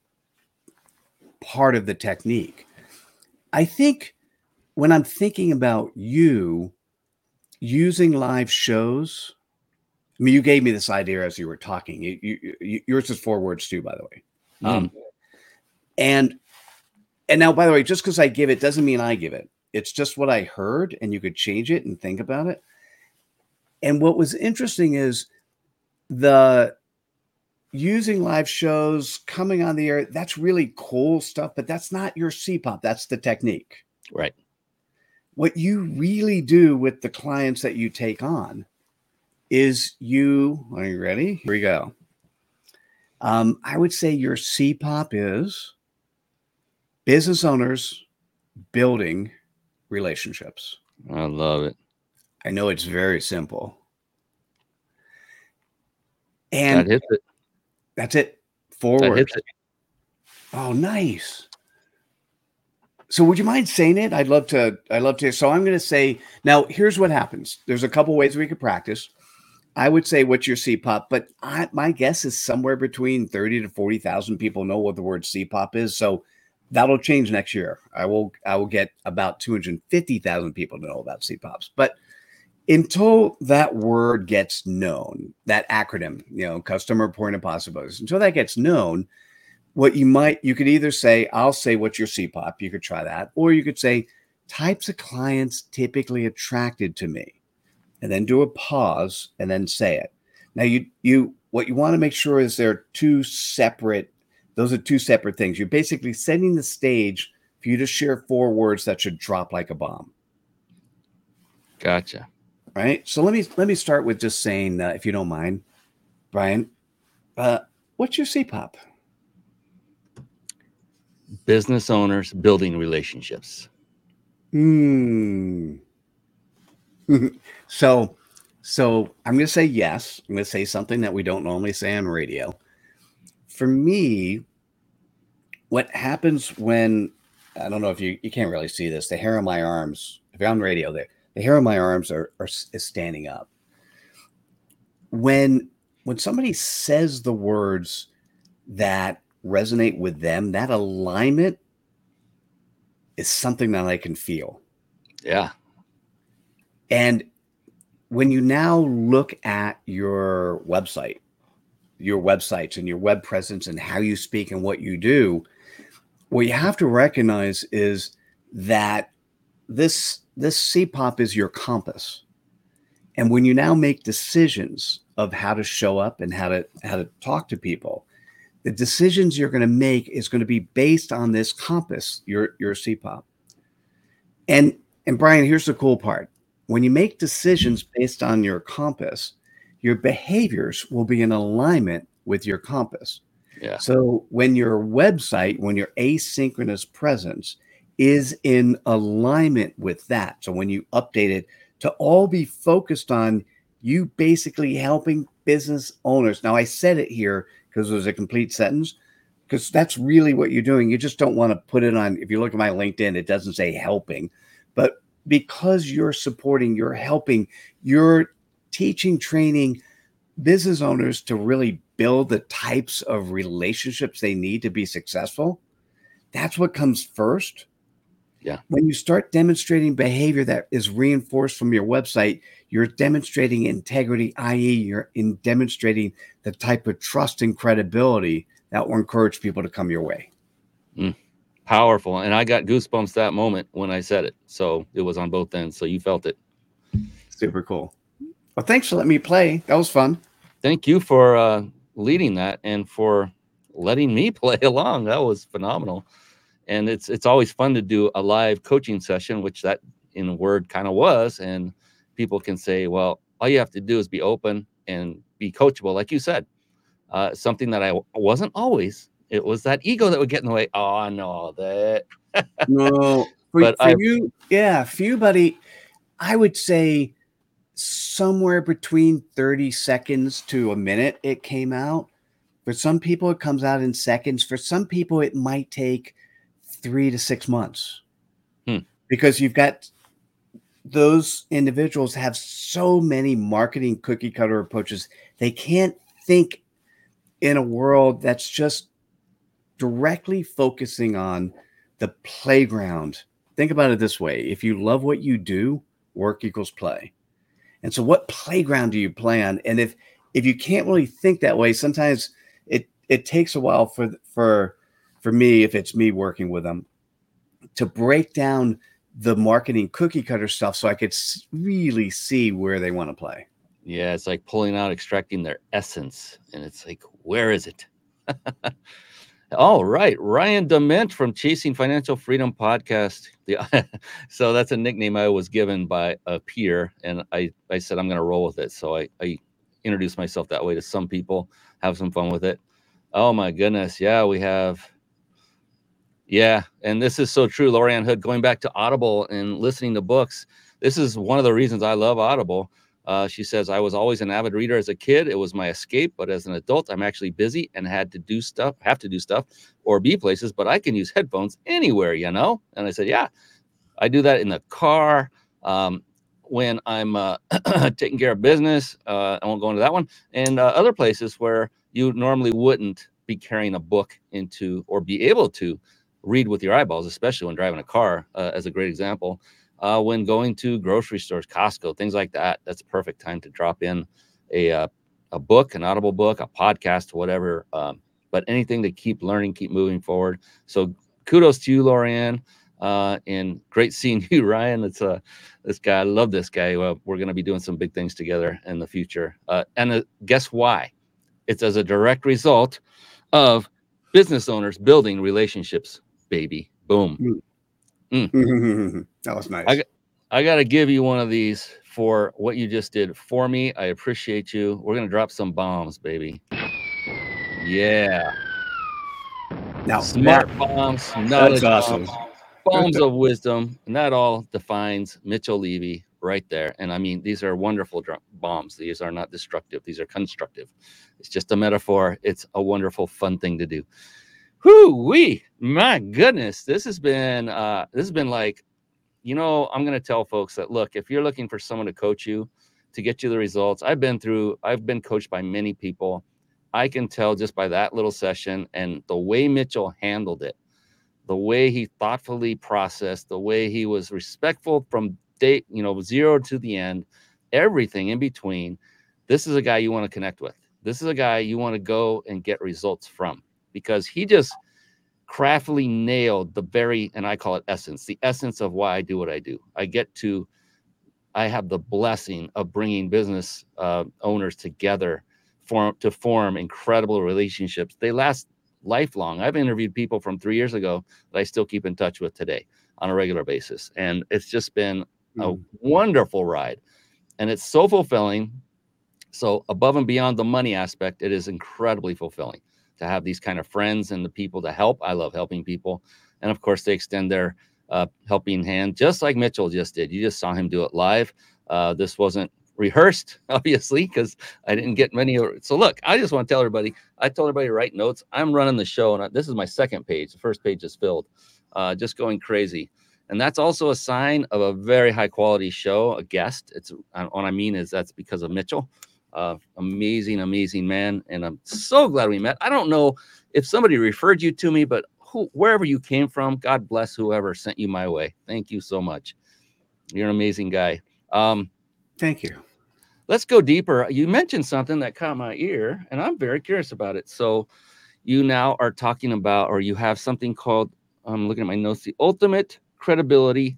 part of the technique. I think when I'm thinking about you using live shows, I mean, you gave me this idea as you were talking. You, you, you, yours is four words too, by the way. Um, and and now, by the way, just because I give it doesn't mean I give it. It's just what I heard, and you could change it and think about it. And what was interesting is the using live shows, coming on the air. That's really cool stuff, but that's not your CPOP. That's the technique. right. What you really do with the clients that you take on is you. Are you ready? Here we go. Um, I would say your CPOP is business owners building relationships. I love it. I know it's very simple. That And hits it. That's it. Forward. it. Oh, nice. So would you mind saying it? I'd love to. I'd love to. So I'm going to say now. Here's what happens. There's a couple ways we could practice. I would say what's your CPOP, but I, my guess is somewhere between thirty to forty thousand people know what the word CPOP is. So that'll change next year. I will. I will get about two hundred fifty thousand people to know about CPOPs, but until that word gets known, that acronym, you know, customer point of possibilities, until that gets known, what you might you could either say i'll say what's your cpop you could try that or you could say types of clients typically attracted to me and then do a pause and then say it. Now you you what you want to make sure is there are two separate those are two separate things. You're basically setting the stage for you to share four words that should drop like a bomb. Gotcha. Right so let me let me start with just saying uh, if you don't mind brian uh, what's your cpop Business owners building relationships. Hmm. so, so I'm going to say yes. I'm going to say something that we don't normally say on radio. For me, what happens when I don't know if you you can't really see this. The hair on my arms, if you're on radio, the the hair on my arms are, are is standing up. When when somebody says the words that resonate with them, that alignment is something that I can feel. Yeah. And when you now look at your website, your websites and your web presence and how you speak and what you do, what you have to recognize is that this this CPOP is your compass. And when you now make decisions of how to show up and how to how to talk to people, the decisions you're going to make is going to be based on this compass, your your CPOP. And and Brian, here's the cool part. When you make decisions based on your compass, your behaviors will be in alignment with your compass. Yeah. So when your website, when your asynchronous presence is in alignment with that, so when you update it to all be focused on you basically helping business owners. Now, I said it here because it was a complete sentence, because that's really what you're doing. You just don't want to put it on. If you look at my LinkedIn, it doesn't say helping, but because you're supporting, you're helping, you're teaching, training business owners to really build the types of relationships they need to be successful. That's what comes first. Yeah. When you start demonstrating behavior that is reinforced from your website, you're demonstrating integrity, i.e., you're in demonstrating the type of trust and credibility that will encourage people to come your way. powerful. And I got goosebumps that moment when I said it. So it was on both ends. So you felt it. Super cool. Well, thanks for letting me play. That was fun. Thank you for uh, leading that and for letting me play along. That was phenomenal. And it's it's always fun to do a live coaching session, which that in a word kind of was. And people can say, well, all you have to do is be open and be coachable, like you said. Uh, something that I w- wasn't always. It was that ego that would get in the way. Oh, no that. no, for, but for I, you, yeah, for you, buddy, I would say somewhere between 30 seconds to a minute it came out. For some people, it comes out in seconds. For some people, it might take three to six months hmm. because you've got those individuals have so many marketing cookie cutter approaches. They can't think in a world that's just directly focusing on the playground. Think about it this way if you love what you do, work equals play. And so what playground do you play on? And if if you can't really think that way, sometimes it it takes a while for for for me, if it's me working with them, to break down the marketing cookie cutter stuff so I could really see where they want to play. Yeah, it's like pulling out, extracting their essence. And it's like, where is it? All right, Ryan Dement from Chasing Financial Freedom podcast. So that's a nickname I was given by a peer, and I I said I'm going to roll with it. So I I introduced myself that way to some people, have some fun with it. Oh my goodness, yeah, we have. Yeah, and this is so true, Lorianne Hood. Going back to Audible and listening to books, this is one of the reasons I love Audible uh, she says, I was always an avid reader as a kid. It was my escape, but as an adult, I'm actually busy and had to do stuff, have to do stuff or be places, but I can use headphones anywhere, you know? And I said, Yeah, I do that in the car. Um, when I'm uh, taking care of business, uh, I won't go into that one, and uh, other places where you normally wouldn't be carrying a book into or be able to read with your eyeballs, especially when driving a car, uh, as a great example uh, when going to grocery stores, Costco, things like that. That's a perfect time to drop in a uh, a book, an audible book, a podcast, whatever. Um, but anything to keep learning, keep moving forward. So kudos to you, Lorianne. Uh, and great seeing you, Ryan. It's uh, this guy. I love this guy. Well, we're going to be doing some big things together in the future. Uh, and uh, guess why? It's as a direct result of business owners building relationships, baby. Boom. Mm. Mm. that was nice. I, I got to give you one of these for what you just did for me. I appreciate you. We're going to drop some bombs, baby. Yeah. Now, smart bombs, knowledge awesome. bombs, bombs of wisdom. And that all defines Mitchell Levy right there. And I mean, these are wonderful bombs. These are not destructive, these are constructive. It's just a metaphor. It's a wonderful, fun thing to do. Whoo wee, my goodness, this has been uh this has been like, you know, I'm gonna tell folks that look, if you're looking for someone to coach you to get you the results, I've been through, I've been coached by many people. I can tell just by that little session and the way Mitchell handled it, the way he thoughtfully processed, the way he was respectful from date, you know, zero to the end, everything in between. This is a guy you want to connect with. This is a guy you want to go and get results from because he just craftily nailed the very, and I call it essence, the essence of why I do what I do. I get to, I have the blessing of bringing business uh, owners together form to form incredible relationships. They last lifelong. I've interviewed people from three years ago that I still keep in touch with today on a regular basis. And it's just been a hmm. wonderful ride. And it's so fulfilling. So, above and beyond the money aspect, it is incredibly fulfilling to have these kind of friends and the people to help. I love helping people. And of course, they extend their uh, helping hand, just like Mitchell just did. You just saw him do it live. Uh, this wasn't rehearsed, obviously, because I didn't get many. So, look, I just want to tell everybody I told everybody to write notes. I'm running the show, and I, this is my second page. The first page is filled, uh, just going crazy. And that's also a sign of a very high quality show, a guest. It's what I mean is that's because of Mitchell. Uh, amazing, amazing man, and I'm so glad we met. I don't know if somebody referred you to me, but who, wherever you came from, God bless whoever sent you my way. Thank you so much. You're an amazing guy. Um, Thank you. Let's go deeper. You mentioned something that caught my ear, and I'm very curious about it. So, you now are talking about, or you have something called I'm looking at my notes. The Ultimate Credibility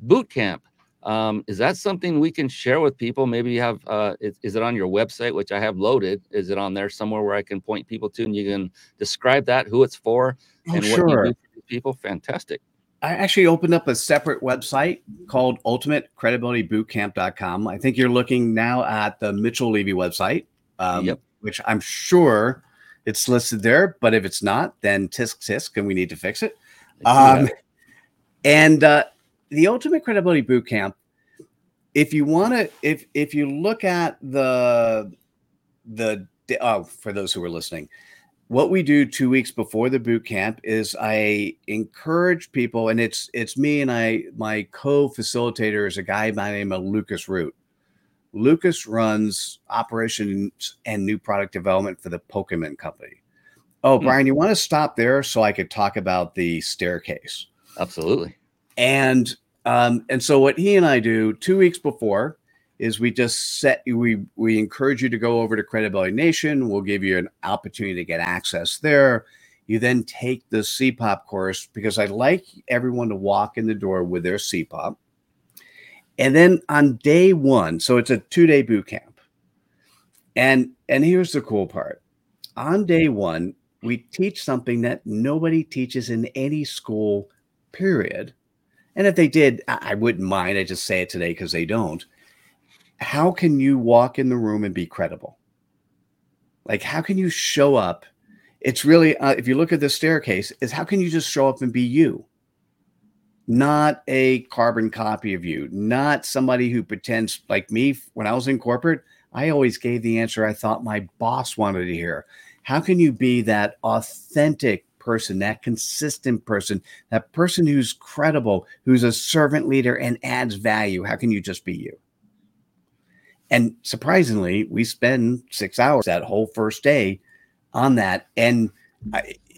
Boot Camp. Um, is that something we can share with people? Maybe you have, uh, is, is, it on your website, which I have loaded? Is it on there somewhere where I can point people to and you can describe that, who it's for, Oh, and sure. what you do for people? Fantastic. I actually opened up a separate website called ultimatecredibilitybootcamp.com. I think you're looking now at the Mitchell Levy website, um, Yep. which I'm sure it's listed there. But if it's not, then tisk tisk, and we need to fix it. Um, and uh, the Ultimate Credibility boot camp if you want to, if if you look at the the oh, for those who are listening, what we do two weeks before the boot camp is I encourage people, and it's it's me and I. My co-facilitator is a guy by the name of Lucas Root. Lucas runs operations and new product development for the Pokemon Company. Oh, Hmm. Brian, you want to stop there so I could talk about the staircase? Absolutely. And um, and so what he and I do two weeks before is we just set we we encourage you to go over to Credibility Nation. We'll give you an opportunity to get access there. You then take the CPOP course because I like everyone to walk in the door with their CPOP. And then on day one, so it's a two-day boot camp. And and here's the cool part. On day one, we teach something that nobody teaches in any school, period. And if they did, I, I wouldn't mind. I just say it today because they don't. How can you walk in the room and be credible? Like, how can you show up? It's really, uh, if you look at the staircase, is how can you just show up and be you? Not a carbon copy of you, not somebody who pretends like me. When I was in corporate, I always gave the answer I thought my boss wanted to hear. How can you be that authentic person, that consistent person, that person who's credible, who's a servant leader and adds value? How can you just be you? And surprisingly, we spend six hours that whole first day on that. And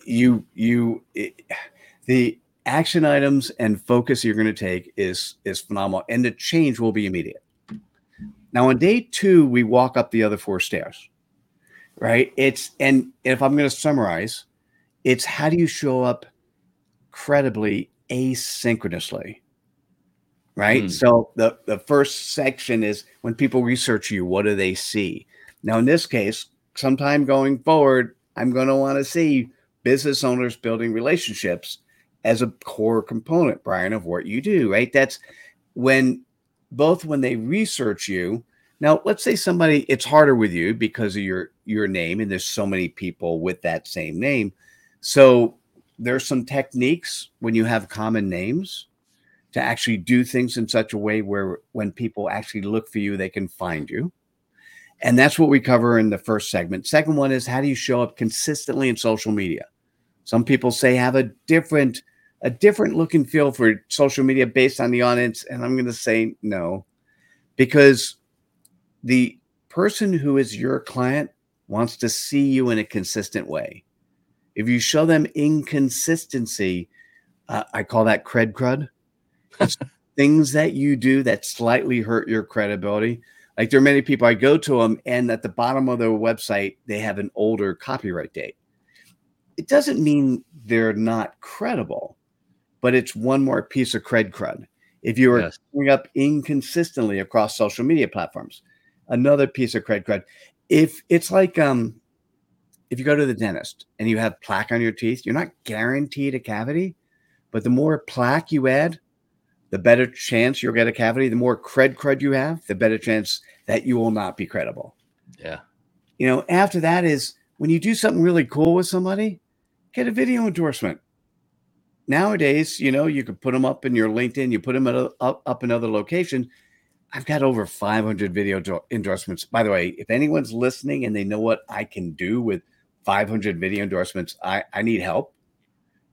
you, you, it, the action items and focus you're going to take is is phenomenal, and the change will be immediate. Now, on day two, we walk up the other four stairs, right? It's and if I'm going to summarize, it's how do you show up credibly asynchronously right? Hmm. so the the first section is when people research you what do they see? Now in this case sometime going forward i'm going to want to see business owners building relationships as a core component brian of what you do right? That's when both when they research you. Now let's say somebody it's harder with you because of your your name and there's so many people with that same name so there's some techniques when you have common names to actually do things in such a way where when people actually look for you, they can find you. And that's what we cover in the first segment. Second one is how do you show up consistently in social media? Some people say have a different a different look and feel for social media based on the audience and I'm going to say no because the person who is your client wants to see you in a consistent way. If you show them inconsistency, uh, I call that cred crud. things that you do that slightly hurt your credibility. Like there are many people I go to them, and at the bottom of their website, they have an older copyright date. It doesn't mean they're not credible, but it's one more piece of cred crud. If you are Yes. coming up inconsistently across social media platforms, another piece of cred crud. If it's like um, if you go to the dentist and you have plaque on your teeth, you're not guaranteed a cavity, but the more plaque you add, the better chance you'll get a cavity. The more cred crud you have, the better chance that you will not be credible. Yeah. You know, after that is when you do something really cool with somebody, get a video endorsement. Nowadays, you know, you could put them up in your LinkedIn, you put them up, up in another location. I've got over 500 video do- endorsements. By the way, if anyone's listening and they know what I can do with 500 video endorsements, I, I need help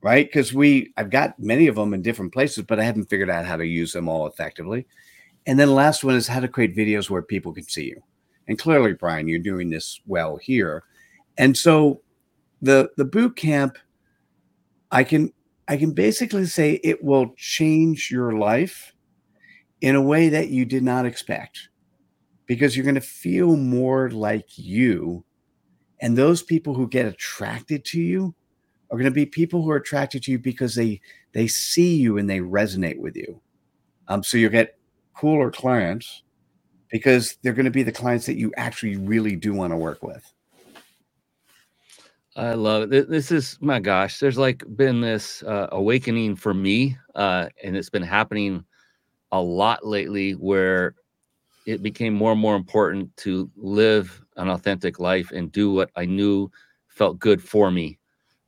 right? Because we, I've got many of them in different places, but I haven't figured out how to use them all effectively. And then the last one is how to create videos where people can see you. And clearly, Brian, you're doing this well here. And so the the boot camp, I can I can basically say it will change your life in a way that you did not expect because you're going to feel more like you. And those people who get attracted to you are going to be people who are attracted to you because they they see you and they resonate with you. Um, so you'll get cooler clients because they're going to be the clients that you actually really do want to work with. I love it. This is my gosh. There's like been this uh, awakening for me, uh, and it's been happening a lot lately, where it became more and more important to live an authentic life and do what I knew felt good for me,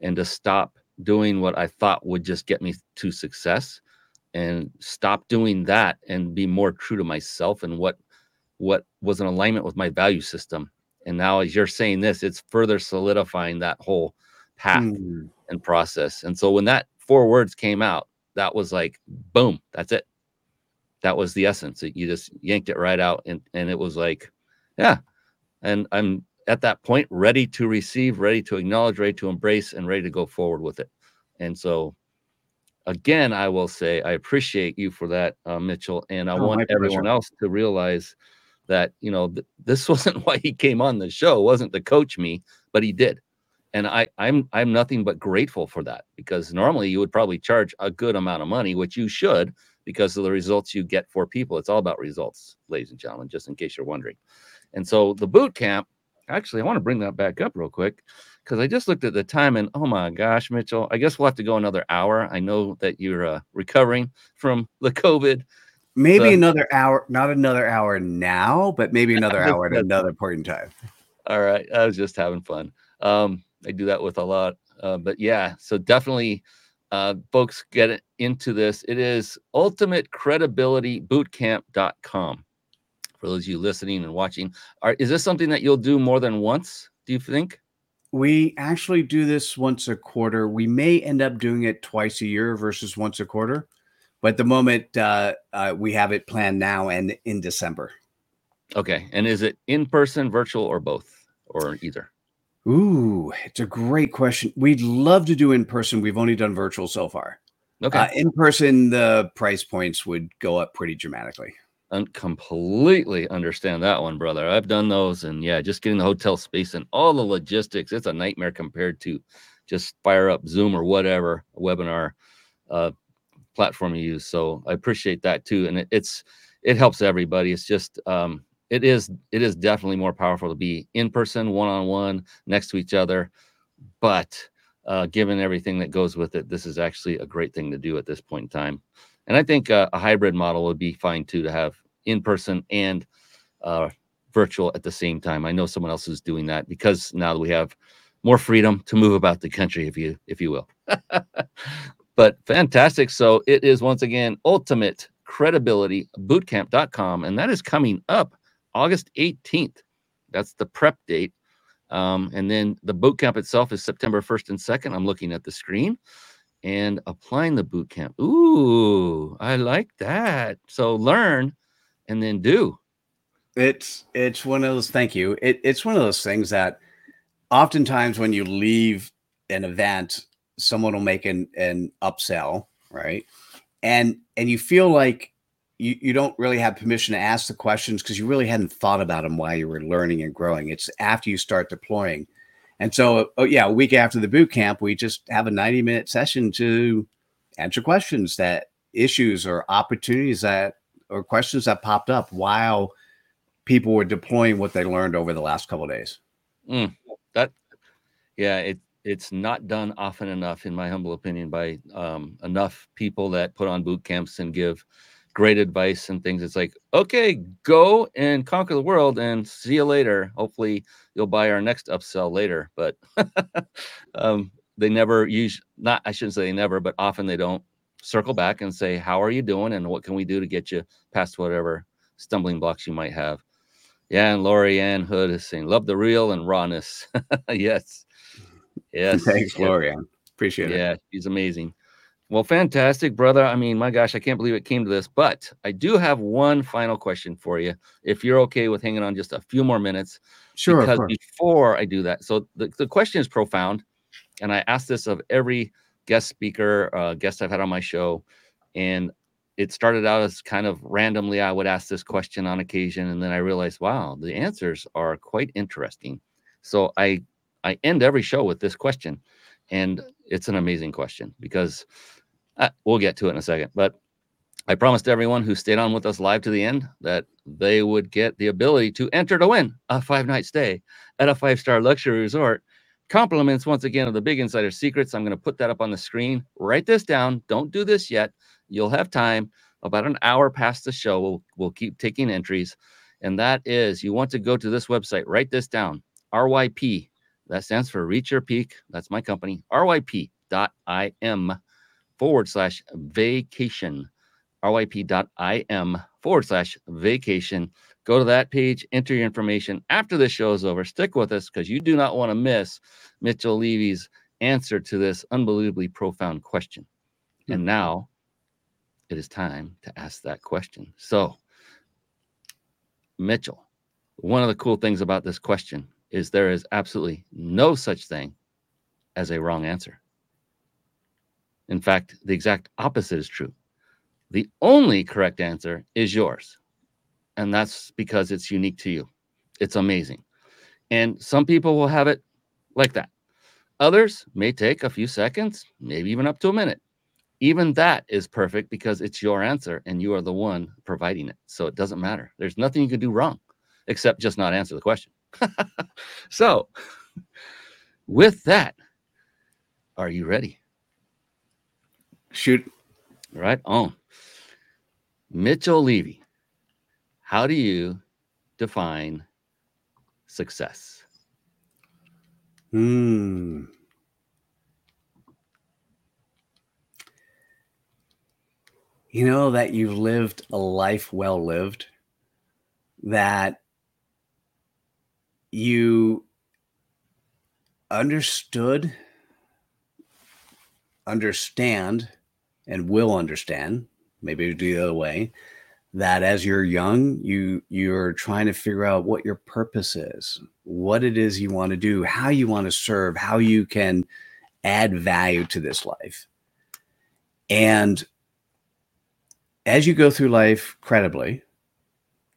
and to stop doing what I thought would just get me to success, and stop doing that and be more true to myself and what what was in alignment with my value system and now, as you're saying this, it's further solidifying that whole path mm. and process. And so, when that four words came out, that was like, boom, that's it. That was the essence. You just yanked it right out. And, and it was like, yeah. And I'm at that point ready to receive, ready to acknowledge, ready to embrace, and ready to go forward with it. And so, again, I will say I appreciate you for that, uh, Mitchell. And I oh, want everyone else to realize that you know th- this wasn't why he came on the show it wasn't to coach me but he did and i i'm i'm nothing but grateful for that because normally you would probably charge a good amount of money which you should because of the results you get for people it's all about results ladies and gentlemen just in case you're wondering and so the boot camp actually i want to bring that back up real quick because i just looked at the time and oh my gosh mitchell i guess we'll have to go another hour i know that you're uh, recovering from the covid Maybe so, another hour, not another hour now, but maybe another hour at another point in time. All right. I was just having fun. Um, I do that with a lot. Uh, but yeah, so definitely uh, folks get into this. It is ultimatecredibilitybootcamp.com for those of you listening and watching. Are, is this something that you'll do more than once? Do you think? We actually do this once a quarter. We may end up doing it twice a year versus once a quarter. But at the moment, uh, uh, we have it planned now and in December. Okay. And is it in person, virtual, or both, or either? Ooh, it's a great question. We'd love to do in person. We've only done virtual so far. Okay. Uh, in person, the price points would go up pretty dramatically. I completely understand that one, brother. I've done those, and yeah, just getting the hotel space and all the logistics, it's a nightmare compared to just fire up Zoom or whatever webinar. Uh, platform you use. So I appreciate that too, and it, it's it helps everybody. It's just um, it is it is definitely more powerful to be in person, one on one, next to each other. But uh, given everything that goes with it, this is actually a great thing to do at this point in time. And I think uh, a hybrid model would be fine too to have in person and uh, virtual at the same time. I know someone else is doing that because now we have more freedom to move about the country, if you if you will. But fantastic. So it is once again ultimate credibility bootcamp.com. And that is coming up August 18th. That's the prep date. Um, and then the boot camp itself is September 1st and 2nd. I'm looking at the screen and applying the boot camp. Ooh, I like that. So learn and then do. It's it's one of those thank you. It, it's one of those things that oftentimes when you leave an event someone will make an, an upsell, right? And and you feel like you, you don't really have permission to ask the questions because you really hadn't thought about them while you were learning and growing. It's after you start deploying. And so, oh, yeah, a week after the boot camp, we just have a 90 minute session to answer questions that issues or opportunities that or questions that popped up while people were deploying what they learned over the last couple days. Mm, that, yeah, it it's not done often enough, in my humble opinion, by um, enough people that put on boot camps and give great advice and things. It's like, okay, go and conquer the world and see you later. Hopefully, you'll buy our next upsell later. But um, they never use, not, I shouldn't say they never, but often they don't circle back and say, How are you doing? And what can we do to get you past whatever stumbling blocks you might have? Yeah, and Lori Ann Hood is saying, Love the real and rawness. yes. Yes. Thanks, Gloria. Appreciate it. Yeah, she's amazing. Well, fantastic, brother. I mean, my gosh, I can't believe it came to this, but I do have one final question for you. If you're okay with hanging on just a few more minutes. Sure. Because before I do that, so the, the question is profound. And I ask this of every guest speaker, uh, guest I've had on my show. And it started out as kind of randomly, I would ask this question on occasion. And then I realized, wow, the answers are quite interesting. So I I end every show with this question. And it's an amazing question because Uh, we'll get to it in a second. But I promised everyone who stayed on with us live to the end that they would get the ability to enter to win a five night stay at a five star luxury resort. Compliments once again of the big insider secrets. I'm going to put that up on the screen. Write this down. Don't do this yet. You'll have time. About an hour past the show, we'll, we'll keep taking entries. And that is you want to go to this website, write this down RYP. That stands for Reach Your Peak. That's my company, ryp.im forward slash vacation ryp.im forward slash vacation. Go to that page, enter your information. After the show is over, stick with us because you do not want to miss Mitchell Levy's answer to this unbelievably profound question. Mm-hmm. And now it is time to ask that question. So, Mitchell, one of the cool things about this question is there is absolutely no such thing as a wrong answer. In fact, the exact opposite is true. The only correct answer is yours. And that's because it's unique to you. It's amazing. And some people will have it like that. Others may take a few seconds, maybe even up to a minute. Even that is perfect because it's your answer and you are the one providing it. So it doesn't matter. There's nothing you can do wrong except just not answer the question. so, with that, are you ready? Shoot. Right on. Mitchell Levy, how do you define success? Hmm. You know, that you've lived a life well lived, that you understood, understand, and will understand maybe do the other way that as you're young you you're trying to figure out what your purpose is what it is you want to do how you want to serve how you can add value to this life. And as you go through life credibly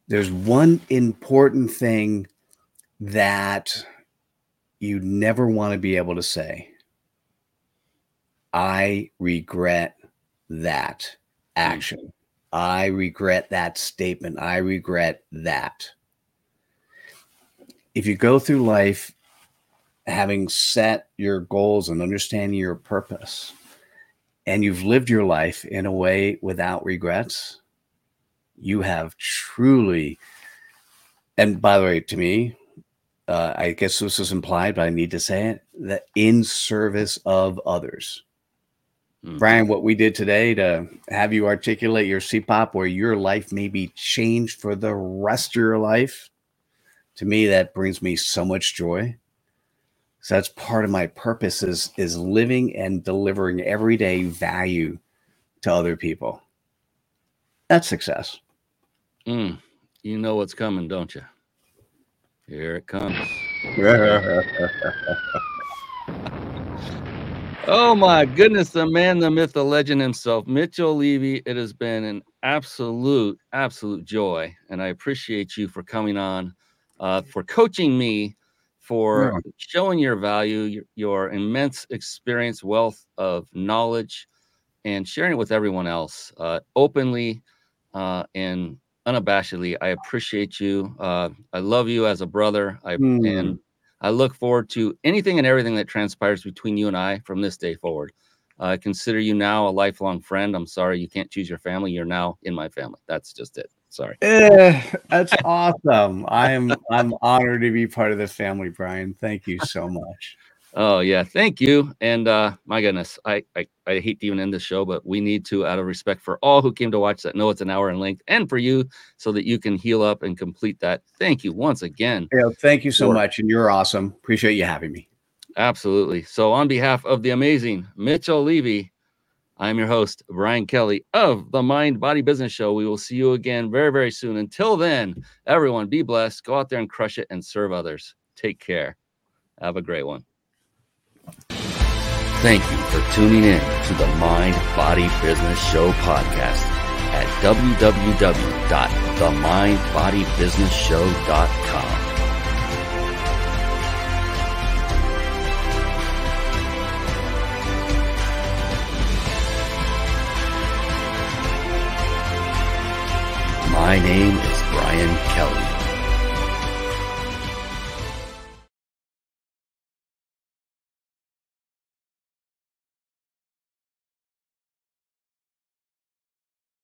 there's one important thing that you never want to be able to say. I regret that action. I regret that statement. I regret that. If you go through life having set your goals and understanding your purpose, and you've lived your life in a way without regrets, you have truly, and by the way, to me, uh, I guess this is implied, but I need to say it that in service of others. Mm-hmm. Brian, what we did today to have you articulate your CPOP where your life may be changed for the rest of your life, to me, that brings me so much joy. So that's part of my purpose is, is living and delivering everyday value to other people. That's success. Mm, you know what's coming, don't you? Here it comes. Oh my goodness, the man, the myth, the legend himself, Mitchell Levy. It has been an absolute, absolute joy. And I appreciate you for coming on, uh, for coaching me, for yeah. showing your value, your, your, immense experience, wealth of knowledge, and sharing it with everyone else uh, openly uh, and unabashedly. I appreciate you. Uh, I love you as a brother. I mm. and I look forward to anything and everything that transpires between you and I from this day forward. I consider you now a lifelong friend. I'm sorry you can't choose your family. You're now in my family. That's just it. Sorry. Eh, that's awesome. I am I'm honored to be part of this family, Brian. Thank you so much. Oh yeah, thank you. And uh, my goodness, I, I I hate to even end the show, but we need to, out of respect for all who came to watch that, know it's an hour in length, and for you, so that you can heal up and complete that. Thank you once again. Yeah, thank you so for, much, and you're awesome. Appreciate you having me. Absolutely. So, on behalf of the amazing Mitchell Levy, I'm your host, Brian Kelly of the Mind Body Business Show. We will see you again very, very soon. Until then, everyone be blessed. Go out there and crush it and serve others. Take care. Have a great one. Thank you for tuning in to the Mind Body Business Show podcast at www.themindbodybusinessshow.com. My name is Brian Kelly.